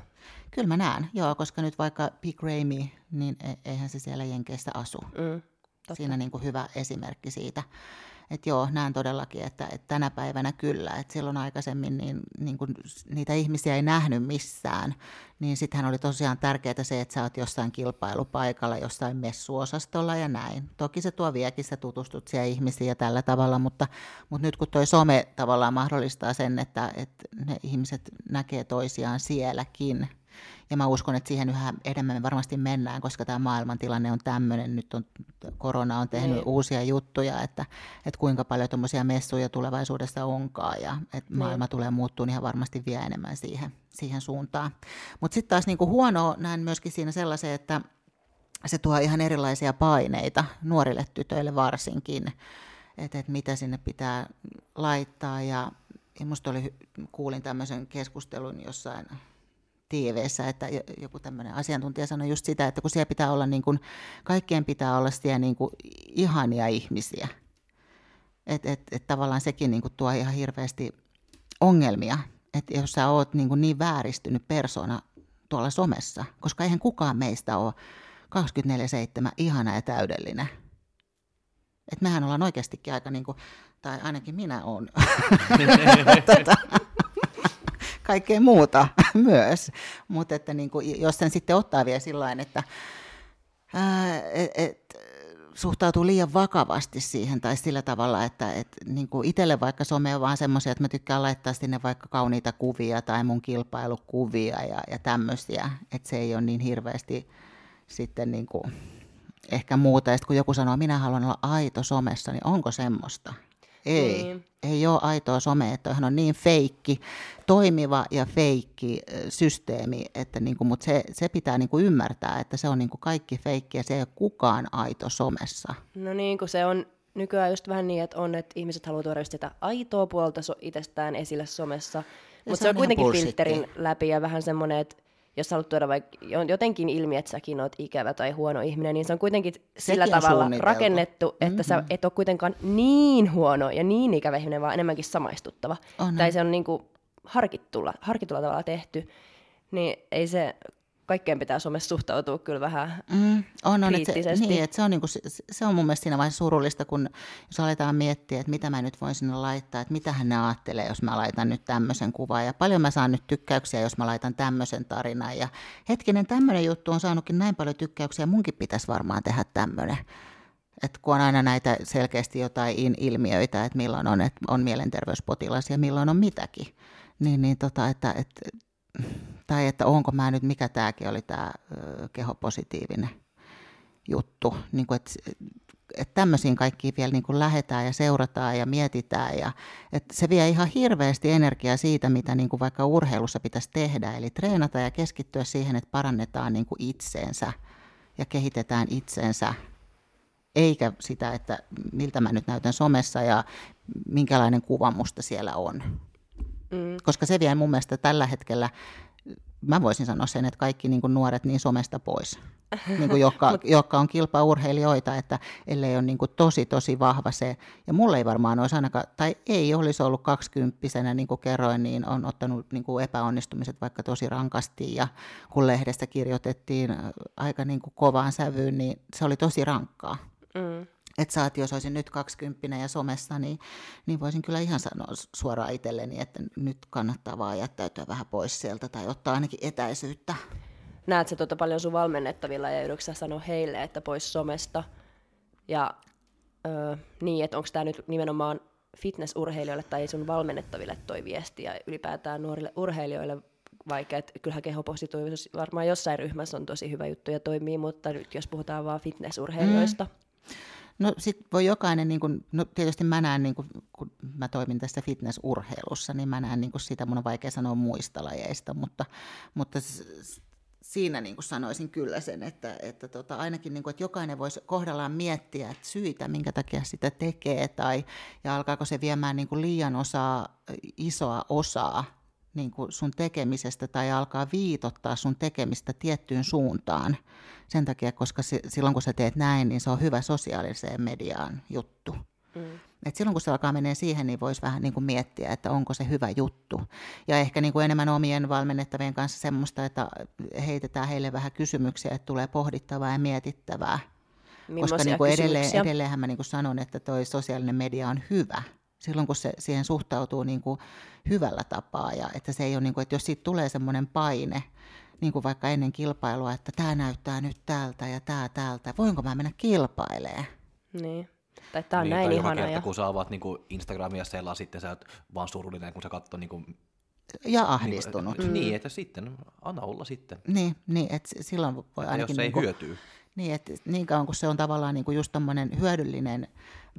Kyllä mä näen, joo, koska nyt vaikka Big Ramy, niin e- eihän se siellä Jenkeissä asu. Mm, Siinä niin kuin hyvä esimerkki siitä että joo, näen todellakin, että, että tänä päivänä kyllä, että silloin aikaisemmin niin, niin kun niitä ihmisiä ei nähnyt missään, niin sittenhän oli tosiaan tärkeää se, että sä oot jossain kilpailupaikalla, jossain messuosastolla ja näin. Toki se tuo viekin, sä tutustut siellä ihmisiä ja tällä tavalla, mutta, mutta nyt kun toi some tavallaan mahdollistaa sen, että, että ne ihmiset näkee toisiaan sielläkin, ja mä uskon, että siihen yhä enemmän me varmasti mennään, koska tämä maailmantilanne on tämmöinen. Nyt on, korona on tehnyt niin. uusia juttuja, että, että kuinka paljon tuommoisia messuja tulevaisuudessa onkaan. Ja että niin. maailma tulee muuttumaan ihan varmasti vielä enemmän siihen, siihen suuntaan. Mutta sitten taas niinku huono näen myöskin siinä sellaisen, että se tuo ihan erilaisia paineita nuorille tytöille varsinkin, että, että mitä sinne pitää laittaa. Ja, ja musta oli, kuulin tämmöisen keskustelun jossain TVssä, että joku tämmöinen asiantuntija sanoi just sitä, että kun siellä pitää olla niin kuin, kaikkien pitää olla siellä niin kuin ihania ihmisiä. Että et, et tavallaan sekin niin kuin tuo ihan hirveästi ongelmia, että jos sä oot niin, kuin niin vääristynyt persona tuolla somessa, koska eihän kukaan meistä ole 24-7 ihana ja täydellinen. Et mehän ollaan oikeastikin aika niin kuin, tai ainakin minä olen. tota, kaikkea muuta myös. Mutta että niin kuin, jos sen sitten ottaa vielä sillä että ää, et, et, suhtautuu liian vakavasti siihen tai sillä tavalla, että et, niin kuin itselle vaikka some on vaan semmoisia, että mä tykkään laittaa sinne vaikka kauniita kuvia tai mun kilpailukuvia ja, ja tämmöisiä, että se ei ole niin hirveästi sitten niin kuin, ehkä muuta. Ja sitten kun joku sanoo, minä haluan olla aito somessa, niin onko semmoista? Ei, niin. ei ole aitoa somea, että on niin feikki, toimiva ja feikki systeemi, että niin kuin, mutta se, se pitää niin kuin ymmärtää, että se on niin kuin kaikki feikki ja se ei ole kukaan aito somessa. No niin, kun se on nykyään just vähän niin, että on, että ihmiset haluaa tuoda just sitä aitoa puolta so- itsestään esille somessa, mutta se, se on, on kuitenkin filterin läpi ja vähän semmoinen, että jos haluat tuoda vaikka jotenkin ilmi, että säkin oot ikävä tai huono ihminen, niin se on kuitenkin Sekin sillä tavalla rakennettu, että mm-hmm. sä et ole kuitenkaan niin huono ja niin ikävä ihminen, vaan enemmänkin samaistuttava. On. Tai se on niin kuin harkitulla, harkitulla tavalla tehty, niin ei se kaikkeen pitää somessa suhtautua kyllä vähän mm, on, on, että se, niin, että se, on niinku, se, on mun mielestä siinä vaiheessa surullista, kun jos aletaan miettiä, että mitä mä nyt voin sinne laittaa, että mitä hän ajattelee, jos mä laitan nyt tämmöisen kuvan, ja paljon mä saan nyt tykkäyksiä, jos mä laitan tämmöisen tarinan, ja hetkinen, tämmöinen juttu on saanutkin näin paljon tykkäyksiä, munkin pitäisi varmaan tehdä tämmöinen. Et kun on aina näitä selkeästi jotain ilmiöitä, että milloin on, että on mielenterveyspotilas ja milloin on mitäkin, niin, niin tota, että, että tai että onko mä nyt, mikä tämäkin oli tämä kehopositiivinen juttu, niin kuin, että, että tämmöisiin kaikkiin vielä niin kuin lähetään ja seurataan ja mietitään. Ja, että se vie ihan hirveästi energiaa siitä, mitä niin kuin vaikka urheilussa pitäisi tehdä, eli treenata ja keskittyä siihen, että parannetaan niin kuin itseensä ja kehitetään itsensä, eikä sitä, että miltä mä nyt näytän somessa ja minkälainen kuva musta siellä on. Mm. Koska se vie mun mielestä tällä hetkellä, mä voisin sanoa sen, että kaikki niin kuin nuoret niin somesta pois, niin kuin jotka, jotka on kilpaurheilijoita, että ellei ole niin kuin tosi tosi vahva se, ja mulle ei varmaan olisi ainakaan, tai ei olisi ollut kaksikymppisenä, niin kuin kerroin, niin on ottanut niin kuin epäonnistumiset vaikka tosi rankasti, ja kun lehdestä kirjoitettiin aika niin kuin kovaan sävyyn, niin se oli tosi rankkaa. Mm että saat, jos olisin nyt 20 ja somessa, niin, niin voisin kyllä ihan sanoa suoraan itselleni, että nyt kannattaa vaan jättäytyä vähän pois sieltä tai ottaa ainakin etäisyyttä. Näet sä tuota paljon sun valmennettavilla ja yritätkö sanoa heille, että pois somesta? Ja öö, niin, että onko tämä nyt nimenomaan fitnessurheilijoille tai sun valmennettaville toi viesti ja ylipäätään nuorille urheilijoille vaikka, että kyllähän kehopositiivisuus varmaan jossain ryhmässä on tosi hyvä juttu ja toimii, mutta nyt jos puhutaan vaan fitnessurheilijoista. Mm. No sit voi jokainen, niin kun, no tietysti mä näen, niin kun, kun mä toimin tässä fitnessurheilussa, niin mä näen niin sitä, mun on vaikea sanoa muista lajeista, mutta, mutta siinä niin sanoisin kyllä sen, että, että tota, ainakin niin kuin, että jokainen voisi kohdallaan miettiä että syitä, minkä takia sitä tekee, tai, ja alkaako se viemään niin liian osaa, isoa osaa niin kuin sun tekemisestä, tai alkaa viitottaa sun tekemistä tiettyyn suuntaan. Sen takia, koska se, silloin kun sä teet näin, niin se on hyvä sosiaaliseen mediaan juttu. Mm. Et silloin kun se alkaa menee siihen, niin voisi vähän niin kuin miettiä, että onko se hyvä juttu. Ja ehkä niin kuin enemmän omien valmennettavien kanssa semmoista, että heitetään heille vähän kysymyksiä, että tulee pohdittavaa ja mietittävää. Millaisia Koska niin kuin edelleen, edelleenhän mä niin kuin sanon, että toi sosiaalinen media on hyvä. Silloin kun se siihen suhtautuu niin kuin hyvällä tapaa ja että se ei ole niin kuin, että jos siitä tulee semmoinen paine, niin kuin vaikka ennen kilpailua, että tämä näyttää nyt tältä ja tämä täältä, voinko mä mennä kilpailemaan? Niin. Tai tämä on niin, näin ihana. Kerta, ja... kun sä avaat niin Instagramia selaa, sitten sä oot vaan surullinen, kun sä katsoo niin kuin, ja ahdistunut. Niin, mm. niin, että sitten, anna olla sitten. Niin, niin että silloin voi ainakin... jos se niin kuin, ei hyötyy. Niin, että niin kauan kuin se on tavallaan niin kuin just tämmöinen hyödyllinen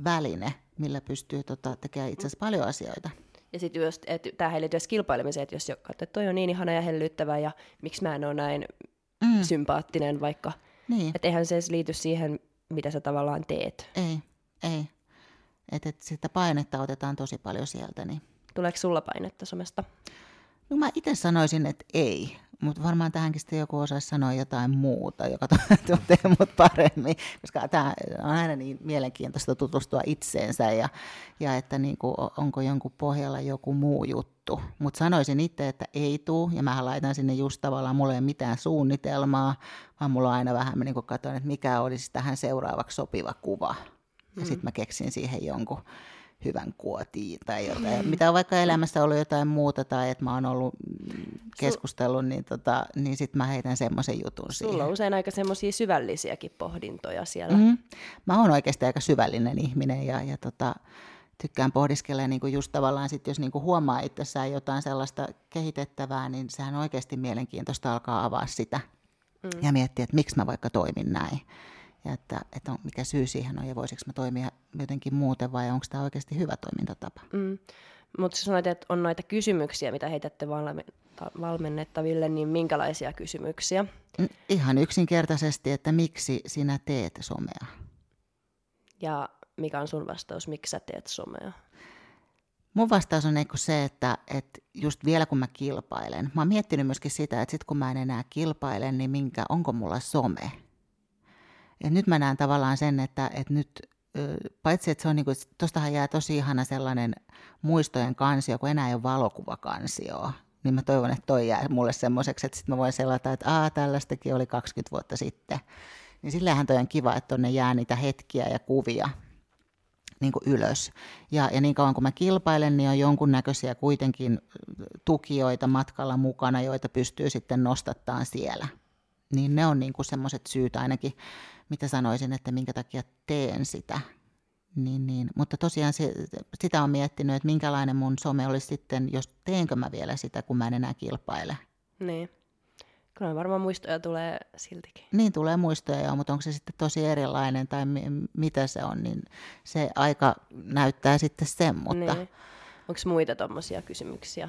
väline, millä pystyy tota, tekemään itse asiassa paljon asioita. Ja sitten just, että tämähän liittyy kilpailemiseen, että jos katsoo, että toi on niin ihana ja hellyttävä ja miksi mä en ole näin mm. sympaattinen vaikka. Niin. Että eihän se edes liity siihen, mitä sä tavallaan teet. Ei, ei. Että et sitä painetta otetaan tosi paljon sieltä. Niin. Tuleeko sulla painetta somesta? No mä itse sanoisin, että ei. Mutta varmaan tähänkin sitten joku osaisi sanoa jotain muuta, joka tuntee mut paremmin, koska tämä on aina niin mielenkiintoista tutustua itseensä ja, ja että niinku, onko jonkun pohjalla joku muu juttu. Mutta sanoisin itse, että ei tuu, ja mä laitan sinne just tavallaan, mulla ei ole mitään suunnitelmaa, vaan mulla on aina vähän, niin katson, että mikä olisi tähän seuraavaksi sopiva kuva. Ja mm. sitten mä keksin siihen jonkun hyvän kuotiin tai jotain. Mm. Mitä on vaikka elämässä ollut jotain muuta tai että mä oon ollut keskustellut, niin, tota, niin sitten mä heitän semmoisen jutun Sulla siihen. on usein aika semmoisia syvällisiäkin pohdintoja siellä. Mm-hmm. Mä oon oikeasti aika syvällinen ihminen ja, ja tota, tykkään pohdiskella niin kuin just tavallaan sit, jos niin kuin huomaa itsessään jotain sellaista kehitettävää, niin sehän oikeasti mielenkiintoista alkaa avaa sitä mm. ja miettiä, että miksi mä vaikka toimin näin ja että, että on, mikä syy siihen on ja voisiko mä toimia jotenkin muuten vai onko tämä oikeasti hyvä toimintatapa. Mm. Mutta sanoit, että on noita kysymyksiä, mitä heitätte valmennettaville, niin minkälaisia kysymyksiä? Mm, ihan yksinkertaisesti, että miksi sinä teet somea? Ja mikä on sun vastaus, miksi sä teet somea? Mun vastaus on se, että, että just vielä kun mä kilpailen, mä oon miettinyt myöskin sitä, että sit kun mä en enää kilpaile, niin minkä, onko mulla some? Ja nyt mä näen tavallaan sen, että, että nyt paitsi että se on niin kuin, tostahan jää tosi ihana sellainen muistojen kansio, kun enää ei ole valokuvakansio, niin mä toivon, että toi jää mulle semmoiseksi, että sitten mä voin selata, että aa, tällaistakin oli 20 vuotta sitten. Niin sillähän toi on kiva, että tonne jää niitä hetkiä ja kuvia niin kuin ylös. Ja, ja niin kauan kun mä kilpailen, niin on jonkunnäköisiä kuitenkin tukijoita matkalla mukana, joita pystyy sitten nostattaan siellä. Niin ne on niin kuin semmoiset syyt ainakin mitä sanoisin, että minkä takia teen sitä. Niin, niin. Mutta tosiaan se, sitä on miettinyt, että minkälainen mun some olisi sitten, jos teenkö mä vielä sitä, kun mä en enää kilpaile. Niin. Kyllä varmaan muistoja tulee siltikin. Niin, tulee muistoja, joo, mutta onko se sitten tosi erilainen tai mi- mitä se on, niin se aika näyttää sitten sen. Mutta... Niin. Onko muita tuommoisia kysymyksiä?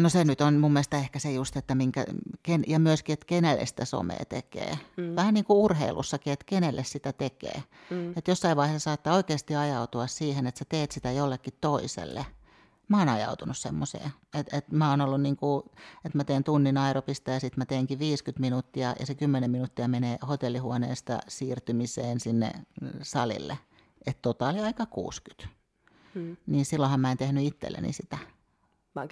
No se nyt on mun mielestä ehkä se just, että minkä, ken, ja myöskin, että kenelle sitä somea tekee. Mm. Vähän niin kuin urheilussakin, että kenelle sitä tekee. Mm. Että jossain vaiheessa saattaa oikeasti ajautua siihen, että sä teet sitä jollekin toiselle. Mä oon ajautunut semmoiseen, että, että mä oon ollut niin kuin, että mä teen tunnin aeropista ja sitten mä teenkin 50 minuuttia ja se 10 minuuttia menee hotellihuoneesta siirtymiseen sinne salille. Että totaali aika 60. Mm. Niin silloinhan mä en tehnyt itselleni sitä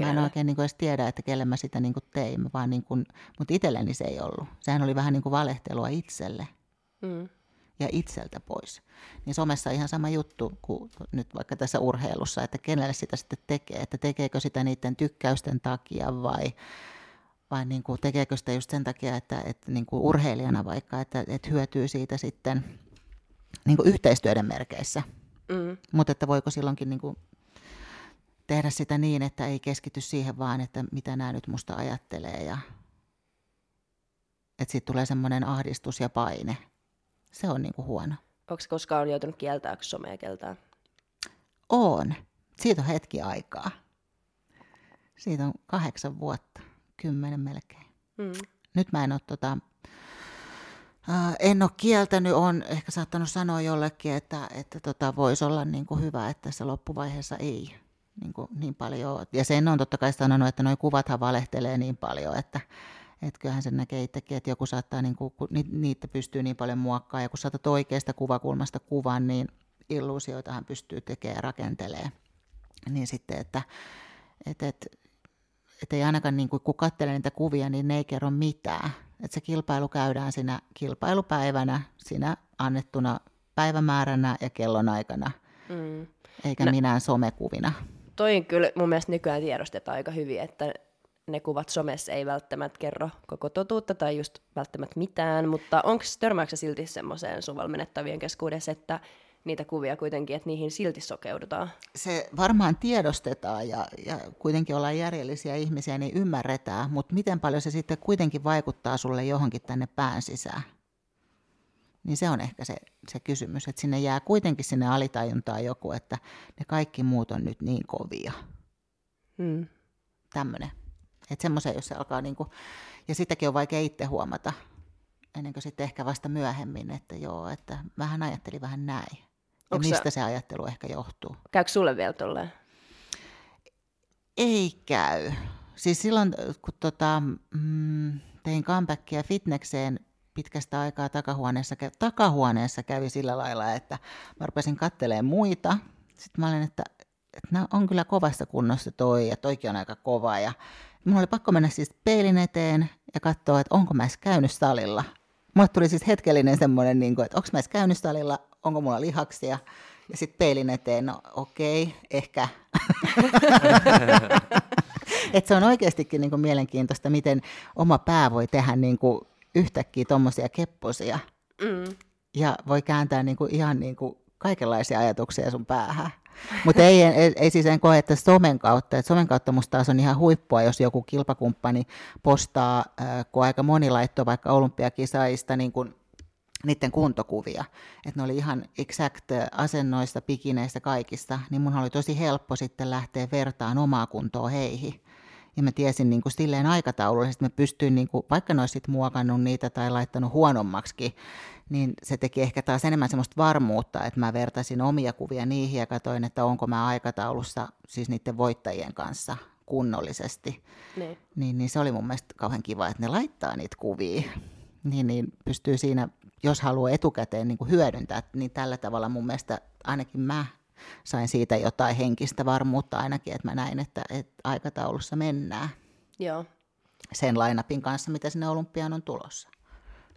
Mä en oikein niin kuin edes tiedä, että kelle mä sitä niin kuin tein, vaan niin kuin, mutta itselleni se ei ollut. Sehän oli vähän niin kuin valehtelua itselle mm. ja itseltä pois. Niin somessa ihan sama juttu kuin nyt vaikka tässä urheilussa, että kenelle sitä sitten tekee, että tekeekö sitä niiden tykkäysten takia vai, vai niin kuin tekeekö sitä just sen takia, että, että niin kuin urheilijana vaikka, että, että hyötyy siitä sitten niin kuin yhteistyöiden merkeissä. Mm. Mutta että voiko silloinkin niin kuin tehdä sitä niin, että ei keskity siihen vaan, että mitä nämä nyt musta ajattelee ja että siitä tulee semmoinen ahdistus ja paine. Se on niinku huono. Onko koskaan joutunut kieltää somea keltään? On. Siitä on hetki aikaa. Siitä on kahdeksan vuotta, kymmenen melkein. Mm. Nyt mä en ole tota, äh, en ole kieltänyt, on ehkä saattanut sanoa jollekin, että, että tota, voisi olla niin kuin hyvä, että se loppuvaiheessa ei niin, kuin, niin paljon. Ja sen on totta kai sanonut, että nuo kuvathan valehtelee niin paljon, että, että kyllähän sen näkee itsekin, että joku saattaa, niin kuin, kun niitä pystyy niin paljon muokkaamaan, ja kun saatat oikeasta kuvakulmasta kuvan, niin illuusioitahan pystyy tekemään ja rakentelemaan. Niin sitten, että, että, että, että ei ainakaan niin kuin, kun katselee niitä kuvia, niin ne ei kerro mitään. Että se kilpailu käydään siinä kilpailupäivänä, siinä annettuna päivämääränä ja kellonaikana, mm. eikä no, minään somekuvina. Toi kyllä mun mielestä nykyään tiedostetaan aika hyvin, että ne kuvat somessa ei välttämättä kerro koko totuutta tai just välttämättä mitään, mutta onko törmääksä silti semmoiseen sun valmennettavien keskuudessa, että niitä kuvia kuitenkin, että niihin silti sokeudutaan? Se varmaan tiedostetaan ja, ja kuitenkin ollaan järjellisiä ihmisiä, niin ymmärretään, mutta miten paljon se sitten kuitenkin vaikuttaa sulle johonkin tänne pään sisään? Niin se on ehkä se, se kysymys, että sinne jää kuitenkin sinne alitajuntaan joku, että ne kaikki muut on nyt niin kovia. Hmm. Tämmöinen. Että semmoisen, jos se alkaa niinku, ja sitäkin on vaikea itse huomata, ennen kuin sitten ehkä vasta myöhemmin, että joo, että vähän ajattelin vähän näin. Ja mistä se ajattelu ehkä johtuu. Käykö sulle vielä tolleen? Ei käy. Siis silloin, kun tota, mm, tein comebackia fitnekseen pitkästä aikaa takahuoneessa, takahuoneessa kävi sillä lailla, että mä rupesin kattelemaan muita. Sitten mä olin, että, että on kyllä kovassa kunnossa toi ja toikin on aika kova. Ja Mulla oli pakko mennä siis peilin eteen ja katsoa, että onko mä edes käynyt salilla. Mulle tuli siis hetkellinen semmoinen, niin kuin, että onko mä edes käynyt salilla, onko mulla lihaksia. Ja sitten peilin eteen, no okei, okay, ehkä. että se on oikeastikin niin kuin mielenkiintoista, miten oma pää voi tehdä niin kuin yhtäkkiä tuommoisia kepposia. Mm. Ja voi kääntää niin kuin ihan niin kuin kaikenlaisia ajatuksia sun päähän. Mutta ei, ei, ei siis en koe, että somen kautta, että somen kautta musta taas on ihan huippua, jos joku kilpakumppani postaa, äh, kun aika moni laittoi vaikka olympiakisaista niin kun niiden kuntokuvia, että ne oli ihan exact asennoista, pikineistä, kaikista, niin mun oli tosi helppo sitten lähteä vertaan omaa kuntoa heihin. Ja mä tiesin niin kuin silleen aikataulullisesti, että mä pystyin, niin kuin, vaikka ne olisi muokannut niitä tai laittanut huonommaksi, niin se teki ehkä taas enemmän semmoista varmuutta, että mä vertaisin omia kuvia niihin ja katsoin, että onko mä aikataulussa siis niiden voittajien kanssa kunnollisesti. Niin. Niin, niin se oli mun mielestä kauhean kiva, että ne laittaa niitä kuvia. Niin, niin pystyy siinä, jos haluaa etukäteen niin kuin hyödyntää, niin tällä tavalla mun mielestä ainakin mä sain siitä jotain henkistä varmuutta ainakin, että mä näin, että, että aikataulussa mennään. Joo. Sen lainapin kanssa, mitä sinne olympiaan on tulossa.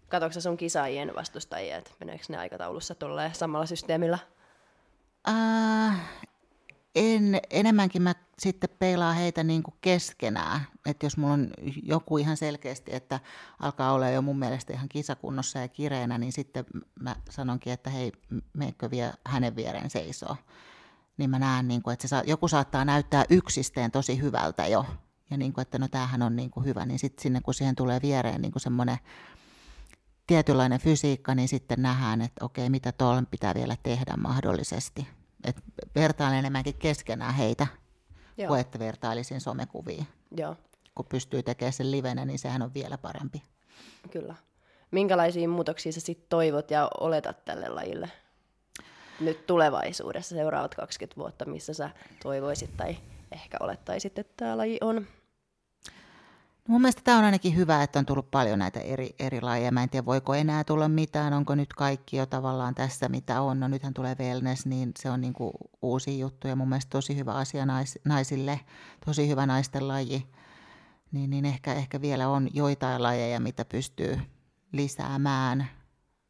Katsoitko sun kisaajien vastustajia, että meneekö ne aikataulussa tolleen samalla systeemillä? Äh, en, enemmänkin mä sitten peilaan heitä niin kuin keskenään. Että jos mulla on joku ihan selkeästi, että alkaa olla jo mun mielestä ihan kisakunnossa ja kireenä, niin sitten mä sanonkin, että hei, meikö vie hänen viereen seisoo. Niin mä näen, niin kuin, että se saa, joku saattaa näyttää yksisteen tosi hyvältä jo. Ja niin kuin, että no tämähän on niin kuin hyvä, niin sitten sinne kun siihen tulee viereen niin kuin semmoinen tietynlainen fysiikka, niin sitten nähdään, että okei, mitä tuolla pitää vielä tehdä mahdollisesti. Et vertailen enemmänkin keskenään heitä, Joo. kuin että vertailisin somekuviin. Joo. Kun pystyy tekemään sen livenä, niin sehän on vielä parempi. Kyllä. Minkälaisia muutoksia sä sitten toivot ja oletat tälle lajille nyt tulevaisuudessa, seuraavat 20 vuotta, missä sä toivoisit tai ehkä olettaisit, että tämä laji on? Mun mielestä tämä on ainakin hyvä, että on tullut paljon näitä eri, eri lajeja. Mä en tiedä, voiko enää tulla mitään, onko nyt kaikki jo tavallaan tässä, mitä on. No nythän tulee wellness, niin se on niin kuin uusi juttu ja mun mielestä tosi hyvä asia nais, naisille, tosi hyvä naisten laji. Niin, niin ehkä, ehkä vielä on joitain lajeja, mitä pystyy lisäämään.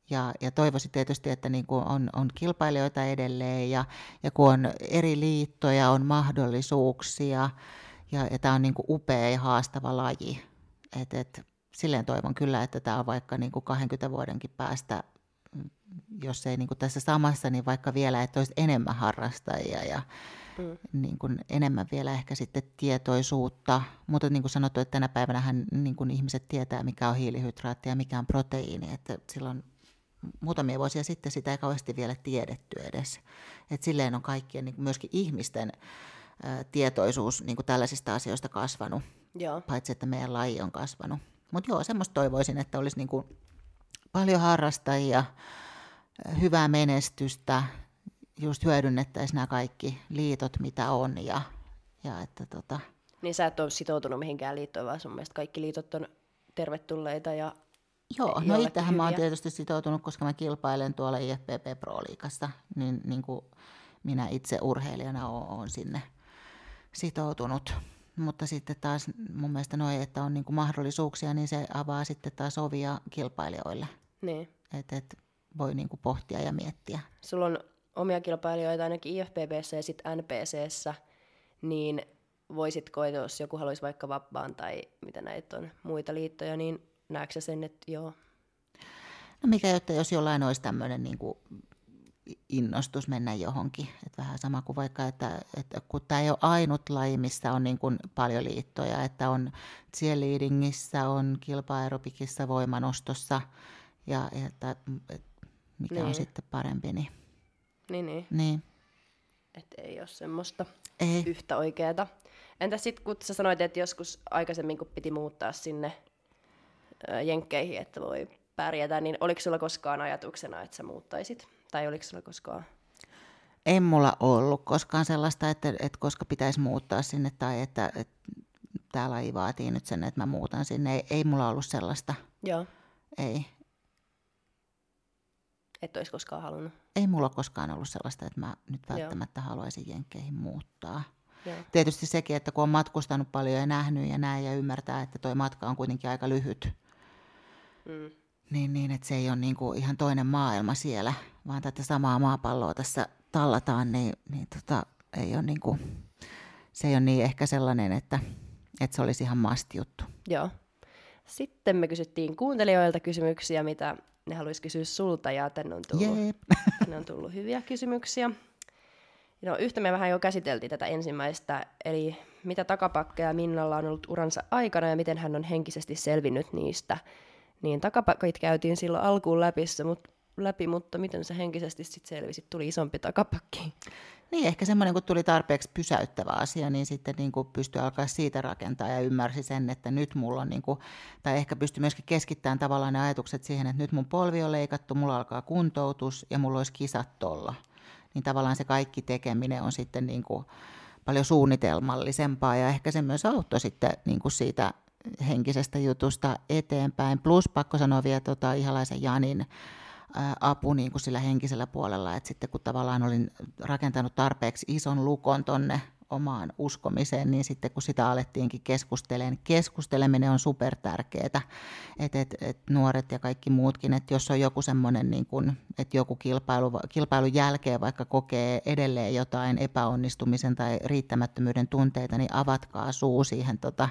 Ja, ja toivoisin tietysti, että niin kuin on, on kilpailijoita edelleen ja, ja kun on eri liittoja, on mahdollisuuksia – ja, ja tämä on niin kuin upea ja haastava laji. Et, et, silleen toivon kyllä, että tämä on vaikka niin kuin 20 vuodenkin päästä, jos ei niin kuin tässä samassa, niin vaikka vielä, että olisi enemmän harrastajia ja, mm. niin kuin enemmän vielä ehkä sitten tietoisuutta. Mutta niin kuin sanottu, että tänä päivänä niin kuin ihmiset tietää, mikä on hiilihydraatti ja mikä on proteiini. Että silloin muutamia vuosia sitten sitä ei kauheasti vielä tiedetty edes. Et silleen on kaikkien, niin myöskin ihmisten tietoisuus niin kuin tällaisista asioista kasvanut, Joo. paitsi että meidän laji on kasvanut. Mutta joo, semmoista toivoisin, että olisi niin kuin paljon harrastajia, hyvää menestystä, just hyödynnettäisiin nämä kaikki liitot, mitä on. Ja, ja että tota... Niin sä et ole sitoutunut mihinkään liittoon, vaan sun mielestä kaikki liitot on tervetulleita ja Joo, no itsehän mä oon tietysti sitoutunut, koska mä kilpailen tuolla IFPP Pro-liikassa, niin, niin kuin minä itse urheilijana oon sinne sitoutunut. Mutta sitten taas mun mielestä noin, että on niin kuin mahdollisuuksia, niin se avaa sitten taas ovia kilpailijoille. Niin. Että et voi niin kuin pohtia ja miettiä. Sulla on omia kilpailijoita ainakin IFPBssä ja sitten NPCssä, niin voisitko, jos joku haluaisi vaikka vapaan tai mitä näitä on muita liittoja, niin näetkö sen, että joo? No mikä jotta jos jollain olisi tämmöinen niin kuin innostus mennä johonkin. Et vähän sama kuin vaikka, että, että kun tämä ei ole ainut laji, missä on niin kuin paljon liittoja, että on cheerleadingissä, on kilpa-aerobikissa, voimanostossa ja että, että mikä niin. on sitten parempi. Niin, niin. niin. niin. Että ei ole semmoista ei. yhtä oikeaa. Entä sitten kun sä sanoit, että joskus aikaisemmin kun piti muuttaa sinne jenkkeihin, että voi pärjätä, niin oliko sulla koskaan ajatuksena, että sä muuttaisit? Tai oliko sulla koskaan? En mulla ollut koskaan sellaista, että, että koska pitäisi muuttaa sinne tai että, että tämä laji vaatii nyt sen, että mä muutan sinne. Ei, ei mulla ollut sellaista. Joo. Ei. Et olisi koskaan halunnut? Ei mulla koskaan ollut sellaista, että mä nyt välttämättä Joo. haluaisin jenkkeihin muuttaa. Joo. Tietysti sekin, että kun on matkustanut paljon ja nähnyt ja näin ja ymmärtää, että toi matka on kuitenkin aika lyhyt, mm. Niin, niin että se ei ole niin kuin ihan toinen maailma siellä, vaan tätä samaa maapalloa tässä tallataan, niin, niin tota, ei ole niin kuin, se ei ole niin ehkä sellainen, että, että se olisi ihan masti juttu. Joo. Sitten me kysyttiin kuuntelijoilta kysymyksiä, mitä ne haluaisi kysyä sulta, ja tänne on tullut, tänne on tullut hyviä kysymyksiä. No, yhtä me vähän jo käsiteltiin tätä ensimmäistä, eli mitä takapakkeja Minnalla on ollut uransa aikana ja miten hän on henkisesti selvinnyt niistä. Niin takapakit käytiin silloin alkuun läpi, mutta, läpi, mutta miten se henkisesti sitten selvisi? Tuli isompi takapakki. Niin, ehkä semmoinen, kun tuli tarpeeksi pysäyttävä asia, niin sitten niin kuin pystyi alkaa siitä rakentaa ja ymmärsi sen, että nyt mulla on, niin kuin, tai ehkä pystyi myöskin keskittämään tavallaan ne ajatukset siihen, että nyt mun polvi on leikattu, mulla alkaa kuntoutus ja mulla olisi kisat tolla niin tavallaan se kaikki tekeminen on sitten niin kuin paljon suunnitelmallisempaa ja ehkä se myös auttoi sitten niin kuin siitä henkisestä jutusta eteenpäin. Plus pakko sanoa vielä tota, Ihalaisen Janin apu niin kuin sillä henkisellä puolella, että sitten kun tavallaan olin rakentanut tarpeeksi ison lukon tonne omaan uskomiseen, niin sitten kun sitä alettiinkin keskustelemaan, niin keskusteleminen on super tärkeää, että et, et nuoret ja kaikki muutkin, että jos on joku semmoinen, niin kun, että joku kilpailu, kilpailun jälkeen vaikka kokee edelleen jotain epäonnistumisen tai riittämättömyyden tunteita, niin avatkaa suu siihen tota,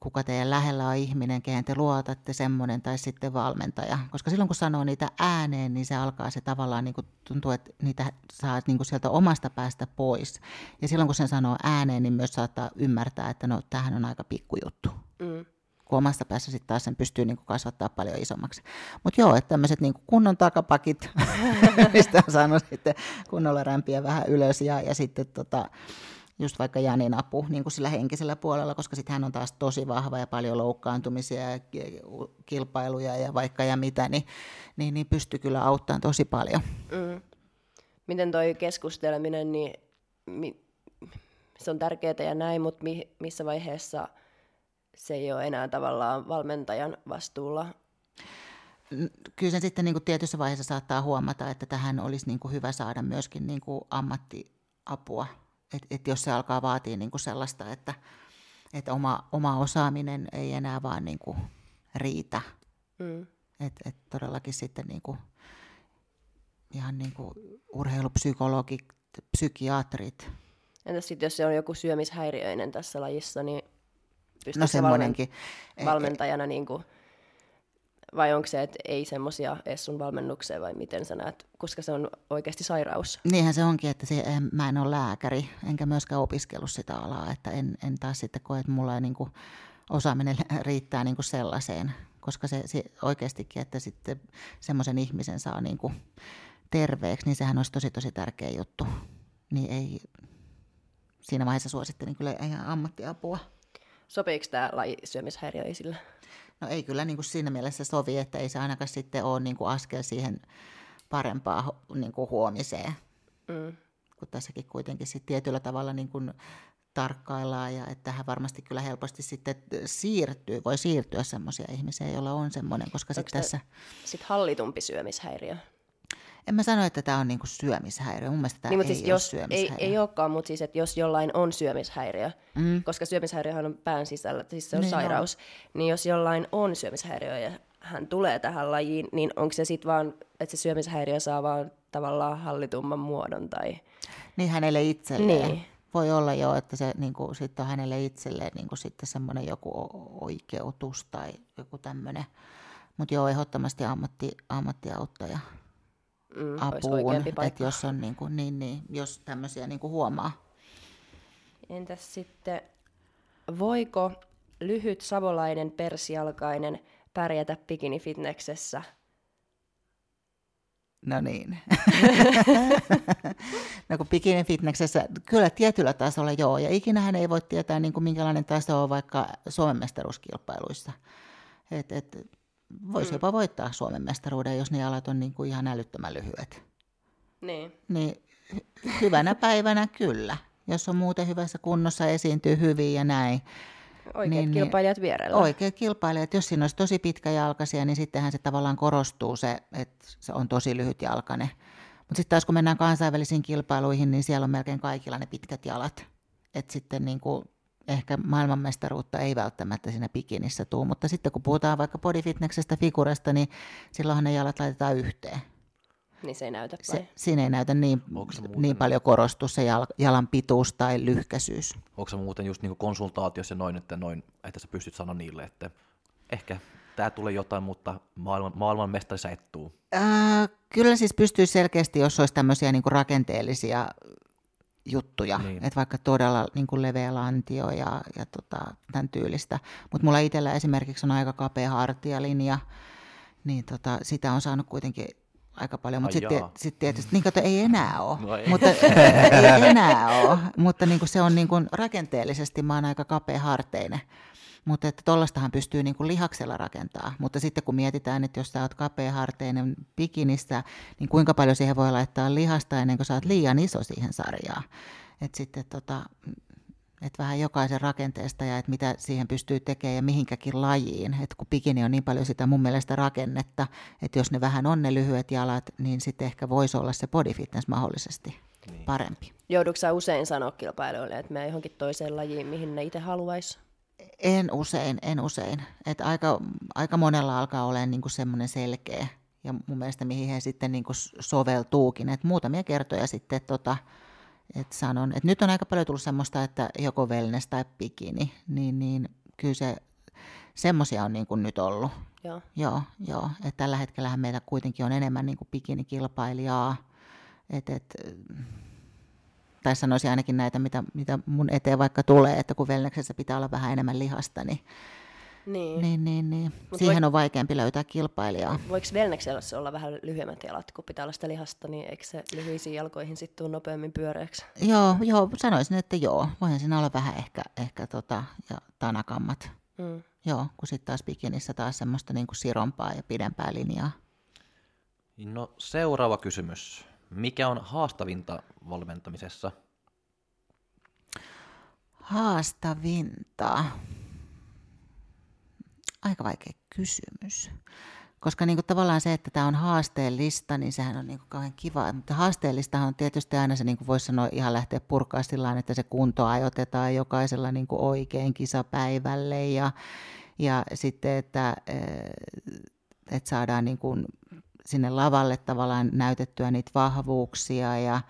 kuka teidän lähellä on ihminen, kehen te luotatte, semmoinen tai sitten valmentaja. Koska silloin kun sanoo niitä ääneen, niin se alkaa se tavallaan, niin kuin tuntuu, että niitä saa niin kuin sieltä omasta päästä pois. Ja silloin kun sen sanoo ääneen, niin myös saattaa ymmärtää, että no tämähän on aika pikkujuttu. Mm. Kun omasta päässä sitten taas sen pystyy niin kuin kasvattaa paljon isommaksi. Mutta joo, että tämmöiset niin kunnon takapakit, mistä on saanut sitten kunnolla rämpiä vähän ylös ja, ja sitten tota, just vaikka Janin apu niin kuin sillä henkisellä puolella, koska sitten hän on taas tosi vahva ja paljon loukkaantumisia ja kilpailuja ja vaikka ja mitä, niin, niin, niin pystyy kyllä auttamaan tosi paljon. Mm. Miten toi keskusteleminen, niin mi, se on tärkeää ja näin, mutta mi, missä vaiheessa se ei ole enää tavallaan valmentajan vastuulla? Kyllä sen sitten niin kuin tietyssä vaiheessa saattaa huomata, että tähän olisi niin kuin hyvä saada myöskin niin kuin ammattiapua että et jos se alkaa vaatia niin kuin sellaista, että et oma, oma osaaminen ei enää vaan niin kuin riitä. Mm. Että et todellakin sitten niin kuin, ihan niin kuin urheilupsykologit, psykiatrit. Entäs sitten, jos se on joku syömishäiriöinen tässä lajissa, niin pystyykö no, valmentajana niin kuin vai onko se, että ei semmoisia edes sun valmennukseen, vai miten sä näet, koska se on oikeasti sairaus? Niinhän se onkin, että se, en, mä en ole lääkäri, enkä myöskään opiskellut sitä alaa, että en, en taas sitten koe, että mulla ei niin kuin, osaaminen riittää niin kuin sellaiseen, koska se, se oikeastikin, että sitten semmoisen ihmisen saa niin kuin terveeksi, niin sehän olisi tosi tosi tärkeä juttu. Niin ei, siinä vaiheessa suosittelin kyllä ihan ammattiapua. Sopiiko tämä laji syömishäiriöisillä? No ei kyllä niin kuin siinä mielessä sovi, että ei se ainakaan sitten ole niin kuin askel siihen parempaan niin kuin huomiseen. Mm. Kun tässäkin kuitenkin sitten tietyllä tavalla niin kuin tarkkaillaan ja että hän varmasti kyllä helposti sitten siirtyy, voi siirtyä semmoisia ihmisiä, joilla on semmoinen, koska sitten tässä... Sitten hallitumpi syömishäiriö? En mä sano, että tämä on niinku syömishäiriö. Mun mielestä tämä niin, ei siis jos, syömishäiriö. Ei, ei olekaan, mutta siis, että jos jollain on syömishäiriö, mm. koska syömishäiriöhän on pään sisällä, siis se on niin sairaus, on. niin jos jollain on syömishäiriö ja hän tulee tähän lajiin, niin onko se sitten vaan, että se syömishäiriö saa vaan tavallaan hallitumman muodon? Tai... Niin hänelle itselleen. Niin. Voi olla jo, että se niin kuin, sit on hänelle itselleen niin kuin, sitten semmoinen joku oikeutus tai joku tämmöinen. Mutta joo, ehdottomasti ammatti, ammattiauttaja mm, apuun, että jos on niin, kuin, niin, niin, jos tämmöisiä niin kuin huomaa. Entäs sitten, voiko lyhyt savolainen persialkainen pärjätä bikini-fitneksessä? No niin. no kun bikini fitneksessä, kyllä tietyllä tasolla joo, ja ikinähän ei voi tietää niin kuin minkälainen taso on vaikka Suomen mestaruuskilpailuissa. Et, et, voisi mm. jopa voittaa Suomen mestaruuden, jos ne alat on niin kuin ihan älyttömän lyhyet. Niin. niin hyvänä päivänä kyllä. Jos on muuten hyvässä kunnossa, esiintyy hyvin ja näin. Oikeat niin, niin, kilpailijat vierellä. Oikeat kilpailijat. Jos siinä olisi tosi pitkäjalkaisia, niin sittenhän se tavallaan korostuu se, että se on tosi lyhyt jalkane. Mutta sitten taas kun mennään kansainvälisiin kilpailuihin, niin siellä on melkein kaikilla ne pitkät jalat. Että sitten niin kuin ehkä maailmanmestaruutta ei välttämättä siinä bikinissä tuu, mutta sitten kun puhutaan vaikka bodyfitneksestä, figuresta, niin silloinhan ne jalat laitetaan yhteen. Niin se ei näytä se, Siinä ei näytä niin, niin paljon korostu se jal, jalan pituus tai lyhkäisyys. Onko se muuten just niin konsultaatiossa noin että, noin, että sä pystyt sanoa niille, että ehkä tämä tulee jotain, mutta maailman, maailman mestari sä et tuu? Äh, kyllä siis pystyy selkeästi, jos olisi tämmöisiä niin rakenteellisia juttuja, niin. että vaikka todella niin kuin leveä lantio ja, ja tota, tämän tyylistä. Mutta mulla itsellä esimerkiksi on aika kapea hartialinja, niin tota, sitä on saanut kuitenkin aika paljon, mutta sitten sit tietysti niin kato, ei enää ole, no ei. mutta ei enää ole, mutta niin kuin se on niin kuin rakenteellisesti, mä oon aika kapea harteinen. Mutta että tollastahan pystyy niin kuin lihaksella rakentaa. Mutta sitten kun mietitään, että jos sä oot kapeaharteinen bikinissä, niin kuinka paljon siihen voi laittaa lihasta ennen kuin sä oot liian iso siihen sarjaan. Että sitten tota, et vähän jokaisen rakenteesta ja että mitä siihen pystyy tekemään ja mihinkäkin lajiin. Et kun bikini on niin paljon sitä mun mielestä rakennetta, että jos ne vähän on ne lyhyet jalat, niin sitten ehkä voisi olla se body fitness mahdollisesti niin. parempi. Joudutko usein sanoa kilpailijoille, että me johonkin toiseen lajiin, mihin ne itse haluaisi? En usein, en usein. Et aika, aika monella alkaa olla niinku semmoinen selkeä ja mun mielestä mihin he sitten niinku soveltuukin. Et muutamia kertoja sitten tota, et sanon, että nyt on aika paljon tullut semmoista, että joko wellness tai bikini, niin, niin kyllä se, semmoisia on niin kuin nyt ollut. Joo. Joo, joo. Et tällä hetkellä meillä kuitenkin on enemmän niin kuin bikinikilpailijaa. Et, et, tai sanoisin ainakin näitä, mitä, mitä mun eteen vaikka tulee, että kun wellnessessä pitää olla vähän enemmän lihasta, niin niin. Niin, niin, niin. Siihen voik... on vaikeampi löytää kilpailijaa. Voiko Velneksellä olla vähän lyhyemmät jalat, kun pitää olla sitä lihasta, niin eikö se lyhyisiin jalkoihin sitten tule nopeammin pyöreäksi? Joo, joo, sanoisin, että joo. Voihan siinä olla vähän ehkä, ehkä tota, ja tanakammat. Mm. Joo, kun sitten taas bikinissä taas semmoista niin kuin sirompaa ja pidempää linjaa. No seuraava kysymys. Mikä on haastavinta valmentamisessa? Haastavinta aika vaikea kysymys. Koska niin kuin tavallaan se, että tämä on haasteellista, niin sehän on niin kuin kauhean kiva. Mutta haasteellista on tietysti aina se, niin kuin voisi sanoa, ihan lähteä purkaa sillä että se kunto ajoitetaan jokaisella niin kuin oikein kisapäivälle. Ja, ja sitten, että, eh, että saadaan niin kuin sinne lavalle tavallaan näytettyä niitä vahvuuksia ja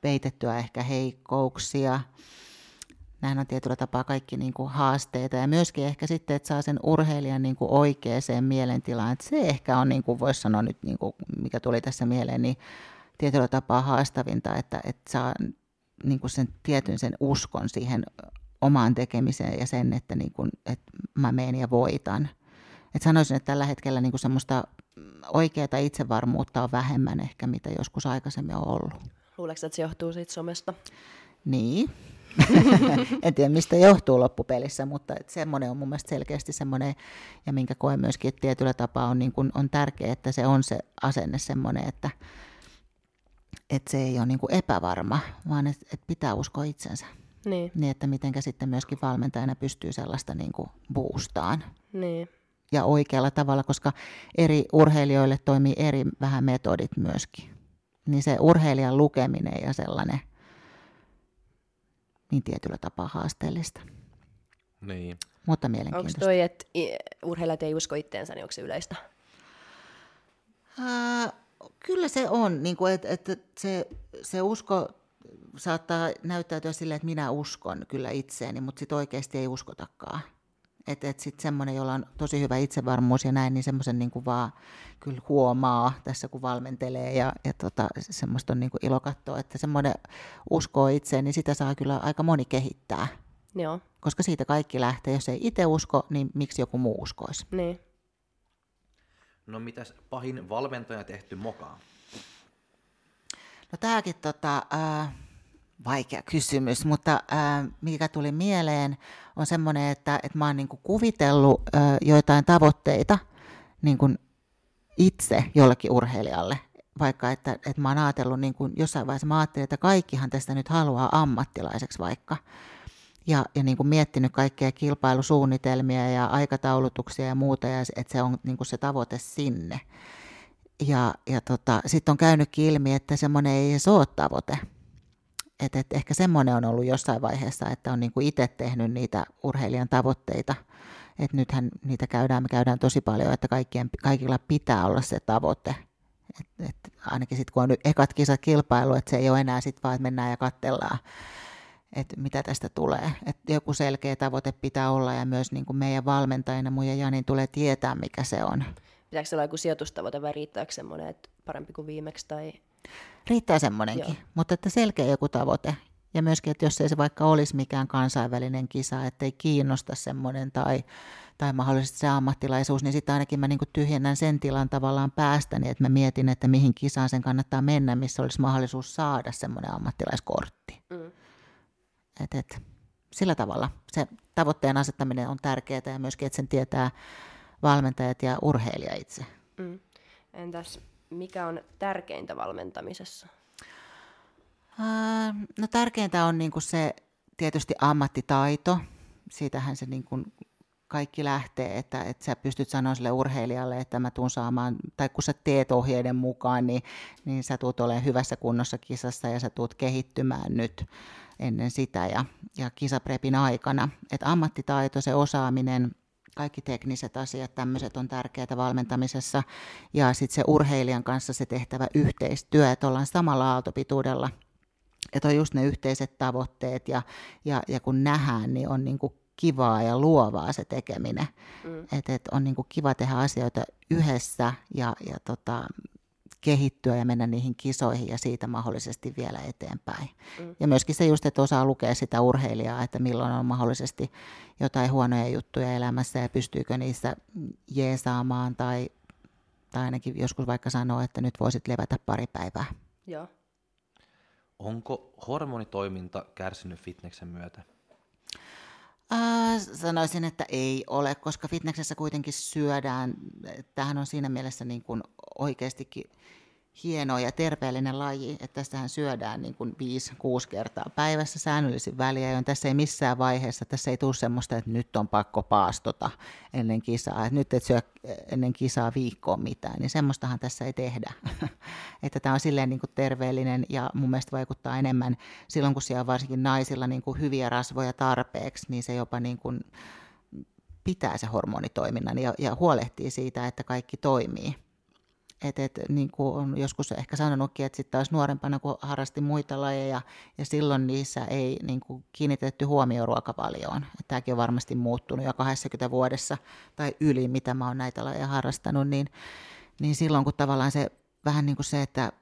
peitettyä ehkä heikkouksia. Nämähän on tietyllä tapaa kaikki niin kuin haasteita ja myöskin ehkä sitten, että saa sen urheilijan niin kuin oikeaan mielentilaan. Että se ehkä on, niin kuin voisi sanoa nyt, niin kuin mikä tuli tässä mieleen, niin tietyllä tapaa haastavinta, että, että saa niin kuin sen tietyn sen uskon siihen omaan tekemiseen ja sen, että, niin kuin, että mä menen ja voitan. Et sanoisin, että tällä hetkellä niin kuin semmoista oikeaa itsevarmuutta on vähemmän ehkä, mitä joskus aikaisemmin on ollut. Luuletko, että se johtuu siitä somesta? Niin. en tiedä, mistä johtuu loppupelissä, mutta semmoinen on mun mielestä selkeästi semmoinen, ja minkä koen myöskin, että tietyllä tapaa on, niin kuin, on tärkeää, että se on se asenne semmoinen, että, että se ei ole niin kuin epävarma, vaan että, että pitää uskoa itsensä. Niin. Niin, että mitenkä sitten myöskin valmentajana pystyy sellaista niin kuin boostaan. Niin. Ja oikealla tavalla, koska eri urheilijoille toimii eri vähän metodit myöskin. Niin se urheilijan lukeminen ja sellainen, niin tietyllä tapaa haasteellista. Niin. Mutta Onko mielenkiintoista. toi, että urheilijat ei usko itteensä, niin onko se yleistä? Ää, kyllä se on, niin kuin, että, että se, se usko saattaa näyttäytyä silleen, että minä uskon kyllä itseeni, mutta sitten oikeasti ei uskotakaan. Että et sitten semmoinen, jolla on tosi hyvä itsevarmuus ja näin, niin semmoisen niin kuin vaan kyllä huomaa tässä, kun valmentelee ja, ja tota, semmoista on niin kuin ilo katsoa, että semmoinen uskoo itseen, niin sitä saa kyllä aika moni kehittää. Joo, Koska siitä kaikki lähtee. Jos ei itse usko, niin miksi joku muu uskoisi? niin. No mitäs pahin valmentaja tehty mokaa? No tämäkin tota, äh, vaikea kysymys, mutta äh, mikä tuli mieleen on semmoinen, että, että mä oon niinku kuvitellut äh, joitain tavoitteita niin kuin itse jollekin urheilijalle. Vaikka että, että mä oon ajatellut, niin kuin jossain vaiheessa mä ajattelin, että kaikkihan tästä nyt haluaa ammattilaiseksi vaikka. Ja, ja niin kuin miettinyt kaikkea kilpailusuunnitelmia ja aikataulutuksia ja muuta, ja se- että se on niin kuin se tavoite sinne. Ja, ja tota, sitten on käynytkin ilmi, että semmoinen ei edes ole tavoite. Et, et ehkä semmoinen on ollut jossain vaiheessa, että on niinku itse tehnyt niitä urheilijan tavoitteita. Et nythän niitä käydään, me käydään tosi paljon, että kaikkien, kaikilla pitää olla se tavoite. Et, et ainakin sitten kun on nyt ekat kisat kilpailu, että se ei ole enää sitten vaan, että mennään ja katsellaan, että mitä tästä tulee. Et joku selkeä tavoite pitää olla ja myös niin kuin meidän valmentajina, mun ja Janin tulee tietää, mikä se on. Pitääkö se olla joku sijoitustavoite vai riittääkö semmoinen, että parempi kuin viimeksi? Tai... Riittää semmoinenkin, Joo. mutta että selkeä joku tavoite. Ja myöskin, että jos ei se vaikka olisi mikään kansainvälinen kisa, että ei kiinnosta semmoinen tai, tai mahdollisesti se ammattilaisuus, niin sitten ainakin mä niin tyhjennän sen tilan tavallaan päästäni, että mä mietin, että mihin kisaan sen kannattaa mennä, missä olisi mahdollisuus saada semmoinen ammattilaiskortti. Mm. Et, et, sillä tavalla se tavoitteen asettaminen on tärkeää ja myöskin, että sen tietää valmentajat ja urheilija itse. Mm. Entäs mikä on tärkeintä valmentamisessa? No tärkeintä on niin kuin se tietysti ammattitaito. Siitähän se niin kuin kaikki lähtee, että, että sä pystyt sanoa sille urheilijalle, että mä tuun saamaan, tai kun sä teet ohjeiden mukaan, niin, niin sä tuut olemaan hyvässä kunnossa kisassa ja sä tuut kehittymään nyt ennen sitä ja, ja kisaprepin aikana. Et ammattitaito, se osaaminen, kaikki tekniset asiat, tämmöiset on tärkeää valmentamisessa. Ja sitten se urheilijan kanssa se tehtävä yhteistyö, että ollaan samalla aaltopituudella että on just ne yhteiset tavoitteet ja, ja, ja kun nähdään, niin on niin kuin kivaa ja luovaa se tekeminen. Mm. Että et on niin kuin kiva tehdä asioita yhdessä ja, ja tota, kehittyä ja mennä niihin kisoihin ja siitä mahdollisesti vielä eteenpäin. Mm. Ja myöskin se just, että osaa lukea sitä urheilijaa, että milloin on mahdollisesti jotain huonoja juttuja elämässä ja pystyykö niissä jeesaamaan tai, tai ainakin joskus vaikka sanoa, että nyt voisit levätä pari päivää. Joo. Onko hormonitoiminta kärsinyt fitneksen myötä? Äh, sanoisin, että ei ole, koska fitneksessä kuitenkin syödään. Tämähän on siinä mielessä niin kuin oikeastikin hieno ja terveellinen laji, että tässähän syödään niin kuin 5-6 kertaa päivässä säännöllisin väliä, tässä ei missään vaiheessa, tässä ei tule semmoista, että nyt on pakko paastota ennen kisaa, että nyt et syö ennen kisaa viikkoon mitään, niin semmoistahan tässä ei tehdä. että tämä on silleen niin kuin terveellinen ja mun mielestä vaikuttaa enemmän silloin, kun siellä on varsinkin naisilla niin kuin hyviä rasvoja tarpeeksi, niin se jopa niin kuin pitää se hormonitoiminnan ja, ja huolehtii siitä, että kaikki toimii. Et, et, niin kuin on joskus ehkä sanonutkin, että sitten taas nuorempana, kun harrasti muita lajeja, ja silloin niissä ei niin kuin kiinnitetty huomioon ruokavalioon. Tämäkin on varmasti muuttunut jo 20 vuodessa tai yli, mitä mä oon näitä lajeja harrastanut, niin, niin silloin kun tavallaan se vähän niin kuin se, että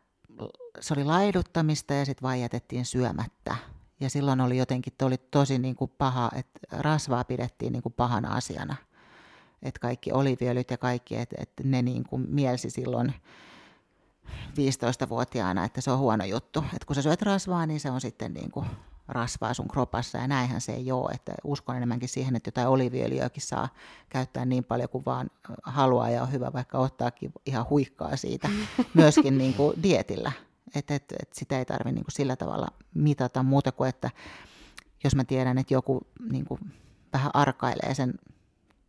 se oli laiduttamista ja sitten vain jätettiin syömättä. Ja silloin oli jotenkin oli tosi niin kuin paha, että rasvaa pidettiin niin kuin pahana asiana – että kaikki oliviöljyt ja kaikki, että, että ne niin kuin mielsi silloin 15-vuotiaana, että se on huono juttu. Että kun sä syöt rasvaa, niin se on sitten niin kuin rasvaa sun kropassa ja näinhän se ei ole. Että uskon enemmänkin siihen, että jotain oliviöljyäkin saa käyttää niin paljon kuin vaan haluaa ja on hyvä vaikka ottaakin ihan huikkaa siitä myöskin niin kuin dietillä. Että et, et sitä ei tarvitse niin kuin sillä tavalla mitata muuta kuin, että jos mä tiedän, että joku niin kuin vähän arkailee sen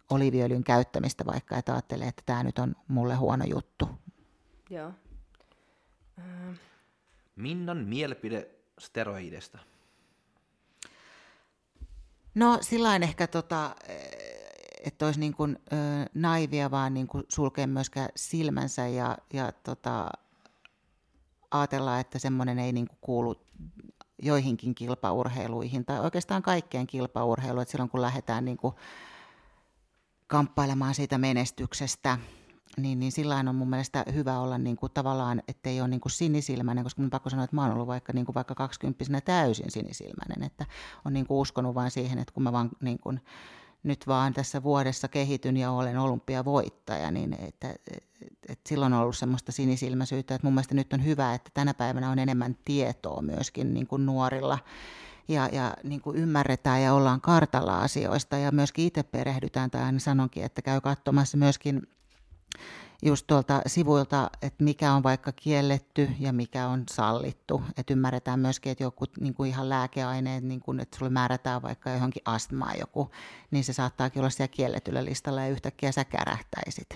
oliviöljyn käyttämistä vaikka, että ajattelee, että tämä nyt on mulle huono juttu. Joo. Minnan mielipide steroidista? No sillä ehkä, tota, että olisi niin kuin, naivia vaan niin kuin sulkea myöskään silmänsä ja, ja tota, ajatella, että semmoinen ei niin kuin kuulu joihinkin kilpaurheiluihin tai oikeastaan kaikkeen kilpaurheiluun, että silloin kun lähdetään niin kuin kamppailemaan siitä menestyksestä, niin, niin sillä on mun mielestä hyvä olla niin kuin tavallaan, ettei ole niin kuin sinisilmäinen, koska mun pakko sanoa, että mä oon ollut vaikka, niin kuin vaikka 20 täysin sinisilmäinen, että on niin kuin uskonut vain siihen, että kun mä vaan niin kuin, nyt vaan tässä vuodessa kehityn ja olen olympiavoittaja, niin että, että silloin on ollut semmoista sinisilmäisyyttä, että mun mielestä nyt on hyvä, että tänä päivänä on enemmän tietoa myöskin niin kuin nuorilla ja, ja niin kuin ymmärretään ja ollaan kartalla asioista ja myöskin itse perehdytään, tai aina sanonkin, että käy katsomassa myöskin just tuolta sivuilta, että mikä on vaikka kielletty ja mikä on sallittu. Että ymmärretään myöskin, että joku niin kuin ihan lääkeaineet, niin kuin, että sulle määrätään vaikka johonkin astmaan joku, niin se saattaakin olla siellä kielletyllä listalla ja yhtäkkiä sä kärähtäisit.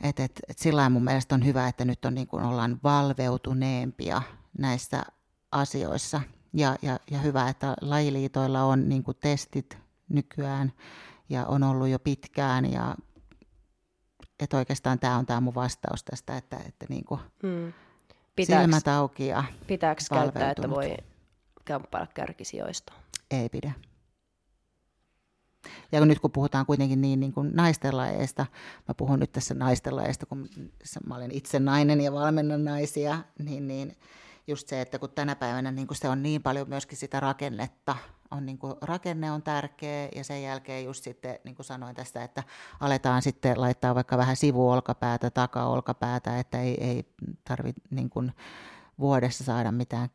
Et, et, et sillä mun mielestä on hyvä, että nyt on, niin kuin ollaan valveutuneempia näissä asioissa ja, ja, ja hyvä, että lajiliitoilla on niin kuin testit nykyään ja on ollut jo pitkään ja että oikeastaan tämä on tämä mun vastaus tästä, että, että niin kuin hmm. Pitääks, silmät auki ja Pitääkö käyttää, että voi kamppailla kärkisijoista? Ei pidä. Ja nyt kun puhutaan kuitenkin niin, niin kuin naisten lajeista, mä puhun nyt tässä naisten lajeista, kun mä olen itse nainen ja valmennan naisia, niin, niin just se, että kun tänä päivänä niin kuin se on niin paljon myöskin sitä rakennetta, on niin kuin, rakenne on tärkeä ja sen jälkeen just sitten, niin kuin sanoin tästä, että aletaan sitten laittaa vaikka vähän sivuolkapäätä, takaolkapäätä, että ei, ei tarvitse niin vuodessa saada mitään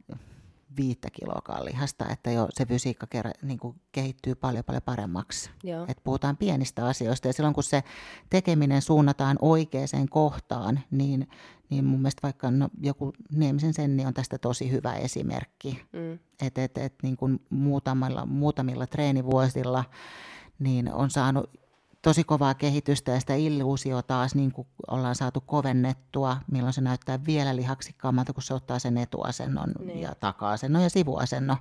viittä kiloa lihasta, että jo se fysiikka niin kuin kehittyy paljon paljon paremmaksi. Joo. Et puhutaan pienistä asioista ja silloin kun se tekeminen suunnataan oikeaan kohtaan, niin, niin mun mielestä vaikka no, joku Niemisen Senni on tästä tosi hyvä esimerkki. Mm. Että et, et, niin kuin muutamilla, muutamilla treenivuosilla niin on saanut tosi kovaa kehitystä ja sitä illuusio taas niin kuin ollaan saatu kovennettua, milloin se näyttää vielä lihaksikkaammalta, kun se ottaa sen etuasennon niin. ja taka-asennon ja sivuasennon.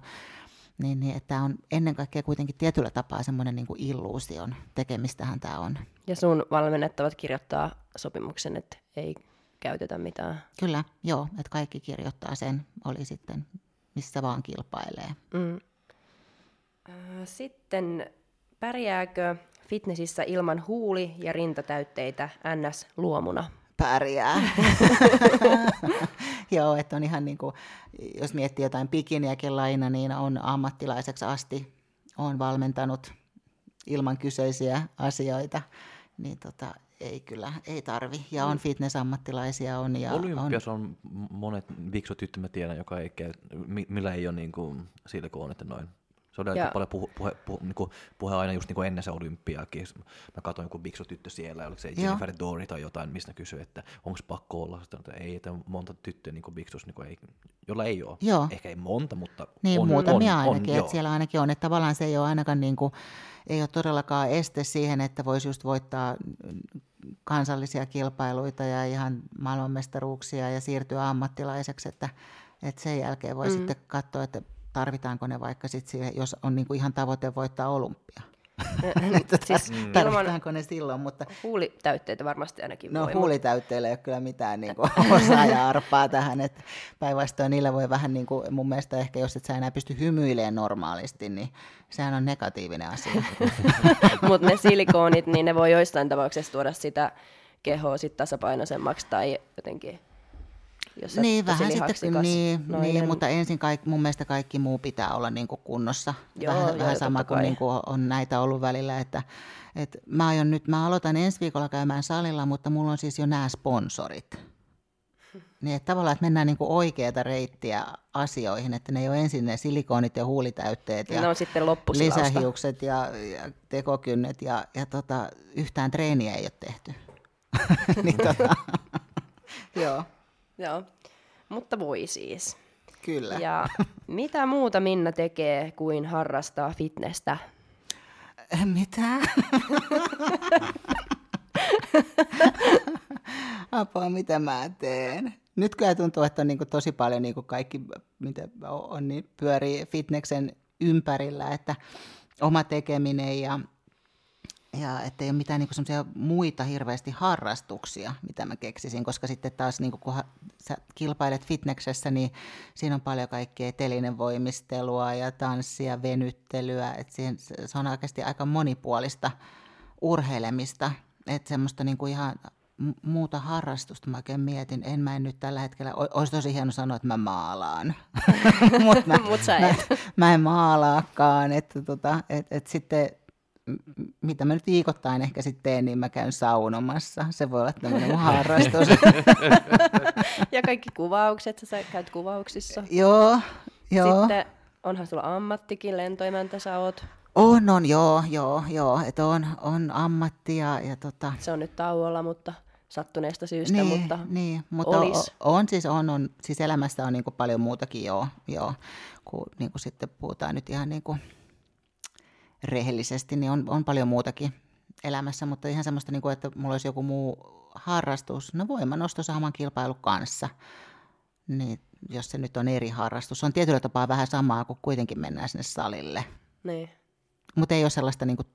Niin, niin että on ennen kaikkea kuitenkin tietyllä tapaa semmoinen niin kuin illuusion tekemistähän tämä on. Ja sun valmennettavat kirjoittaa sopimuksen, että ei käytetä mitään. Kyllä, joo, että kaikki kirjoittaa sen, oli sitten missä vaan kilpailee. Mm. Sitten pärjääkö fitnessissä ilman huuli- ja rintatäytteitä NS-luomuna? Pärjää. Joo, että on ihan niin kuin, jos miettii jotain bikiniäkin laina, niin on ammattilaiseksi asti, on valmentanut ilman kyseisiä asioita, niin tota, ei kyllä, ei tarvi. Ja on mm. fitnessammattilaisia. On, ja Olympias on, on monet viksutyttö, mä tiedän, joka ei käy, millä ei ole niin kuin silikoonit noin se on aika paljon puhe, puhe, puhe, niin kuin, puhe aina just niin kuin ennen se olympiaakin. Mä katsoin joku biksu tyttö siellä, oliko se Jennifer Dory tai jotain, mistä kysyi, että onko pakko olla. Sitten, että ei, että monta tyttöä niin biksus, niin ei, jolla ei ole. Joo. Ehkä ei monta, mutta niin, on. muutamia on, ainakin, on, että siellä ainakin on. Että tavallaan se ei ole ainakaan niin kuin, ei ole todellakaan este siihen, että voisi just voittaa kansallisia kilpailuita ja ihan maailmanmestaruuksia ja siirtyä ammattilaiseksi, että, että sen jälkeen voi mm. sitten katsoa, että tarvitaanko ne vaikka sit siihen, jos on niinku ihan tavoite voittaa olympia. Että siis tar- ilman tarvitaanko ne silloin, mutta huulitäytteitä varmasti ainakin no voi. huulitäytteillä ei ole kyllä mitään niin kuin, osaa ja arpaa tähän, että päinvastoin niillä voi vähän niin kuin, mun mielestä ehkä jos et sä enää pysty hymyilemään normaalisti, niin sehän on negatiivinen asia. Mutta ne silikoonit, niin ne voi joissain tapauksessa tuoda sitä kehoa sit tasapainoisemmaksi tai jotenkin, jos niin, vähän sitten, niin, nainen. niin, mutta ensin kaik, mun mielestä kaikki muu pitää olla niin kuin kunnossa. Joo, vähän joo, vähän sama kuin, niin kuin on näitä ollut välillä, että, että mä, aion nyt, mä aloitan ensi viikolla käymään salilla, mutta mulla on siis jo nämä sponsorit. Niin, että tavallaan, että mennään niin kuin oikeata reittiä asioihin, että ne ei ole ensin ne silikoonit ja huulitäytteet ja sitten lisähiukset ja, ja tekokynnet ja, ja tota, yhtään treeniä ei ole tehty. niin, tota, joo, Joo, mutta voi siis. kyllä. Ja mitä muuta Minna tekee kuin harrastaa fitnessä? Mitä? Apua, mitä mä teen? Nyt kyllä tuntuu, että on niin kuin tosi paljon niin kuin kaikki, mitä on, niin pyörii fitneksen ympärillä, että oma tekeminen ja, ja ettei ole mitään niin semmoisia muita hirveästi harrastuksia, mitä mä keksisin, koska sitten taas niin kuin, kun ha- sä kilpailet fitneksessä, niin siinä on paljon kaikkea telinen voimistelua ja tanssia, venyttelyä, että siihen, se on oikeasti aika monipuolista urheilemista, että semmoista niin kuin ihan muuta harrastusta mä oikein mietin, en mä en nyt tällä hetkellä, olisi tosi hieno sanoa, että mä maalaan, mutta mä, Mut mä, mä en maalaakaan, että tota, et, et sitten mitä mä nyt viikoittain ehkä sitten teen, niin mä käyn saunomassa. Se voi olla tämmöinen mun harrastus. Ja kaikki kuvaukset, sä käyt kuvauksissa. joo, joo. Sitten onhan sulla ammattikin, lentoimäntä sä oot. On, on, joo, joo, joo. Että on, on ammatti ja, ja tota, Se on nyt tauolla, mutta sattuneesta syystä, niin, mutta niin, mutta olis. on, on, siis on, on, siis elämästä on niin kuin paljon muutakin joo, joo kun niin kuin sitten puhutaan nyt ihan niin kuin rehellisesti, niin on, on paljon muutakin elämässä, mutta ihan semmoista, niin kuin, että mulla olisi joku muu harrastus, no voimanosto saman kilpailu kanssa, niin jos se nyt on eri harrastus, on tietyllä tapaa vähän samaa, kun kuitenkin mennään sinne salille, niin. mutta ei ole sellaista, niin kuin,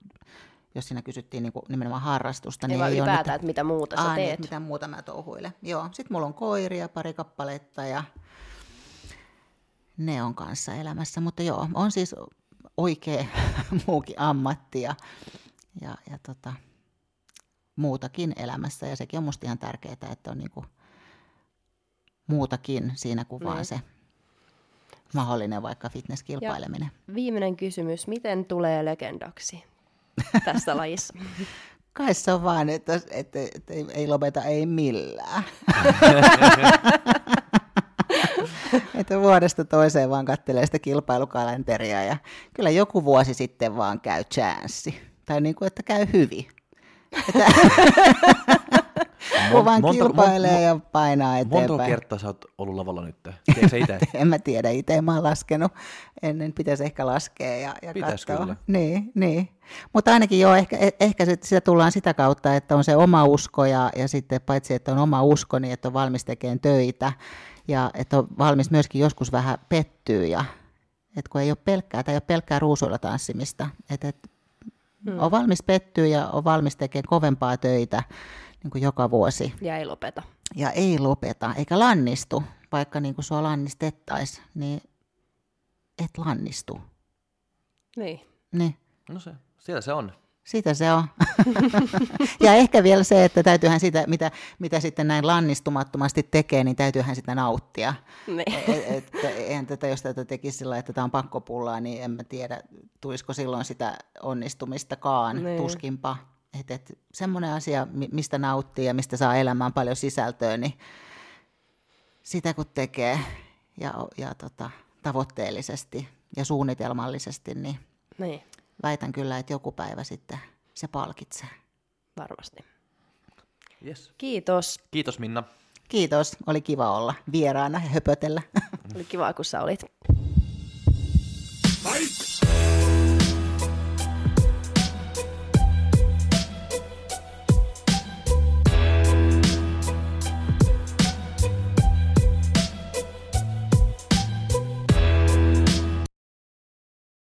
jos siinä kysyttiin niin kuin nimenomaan harrastusta, Ei niin vaan ei ole ylipäätään, että mitä muuta sä Aa, niin, teet. että mitä muuta mä touhuilen. Joo, sit mulla on koiria, pari kappaletta ja ne on kanssa elämässä. Mutta joo, on siis oikea muukin ammatti ja, ja, ja tota, muutakin elämässä. Ja sekin on musta ihan tärkeää, että on niinku muutakin siinä kuin vaan Niin. se mahdollinen vaikka fitnesskilpaileminen. Viimeinen kysymys, miten tulee legendaksi tässä lajissa? Kai se on vaan, että, että, että ei, ei lopeta ei millään. että vuodesta toiseen vaan kattelee sitä kilpailukalenteria ja kyllä joku vuosi sitten vaan käy chanssi. Tai niin kuin, että käy hyvin. Että kun vaan monta- kilpailee mon- ja painaa Monta eteenpäin. kertaa sä oot ollut lavalla nyt? Tiedätkö itse? En mä tiedä, itse mä oon laskenut. Ennen pitäisi ehkä laskea ja, ja Pitäis katsoa. kyllä. Niin, niin. Mutta ainakin joo, ehkä, eh- ehkä sit- sitä tullaan sitä kautta, että on se oma usko ja, ja sitten paitsi, että on oma usko, niin että on valmis tekemään töitä ja että on valmis myöskin joskus vähän pettyä ja että kun ei ole pelkkää, tai ei ole pelkkää ruusuilla tanssimista, että, että hmm. on valmis pettyä ja on valmis tekemään kovempaa töitä niin kuin joka vuosi Ja ei lopeta. ja ei lopeta, eikä lannistu, vaikka niin kuin sua lannistettaisiin, niin et lannistu. Niin. Niin, No se, siellä se on. Sitä se on. ja ehkä vielä se, että täytyyhän sitä, mitä, mitä sitten näin lannistumattomasti tekee, niin täytyyhän sitä nauttia. niin. Et, et, eihän tätä, jos tätä tekisi sillä, että tämä on pakkopullaa, niin en mä tiedä, tulisiko silloin sitä onnistumistakaan, Niin. tuskinpa. Et, et, semmoinen asia, mi- mistä nauttii ja mistä saa elämään paljon sisältöä, niin sitä kun tekee ja, ja tota, tavoitteellisesti ja suunnitelmallisesti, niin niin, väitän kyllä, että joku päivä sitten se palkitsee. varmasti. Yes. Kiitos. Kiitos Minna. Kiitos, oli kiva olla vieraana ja höpötellä. Oli kiva, kun sä olit.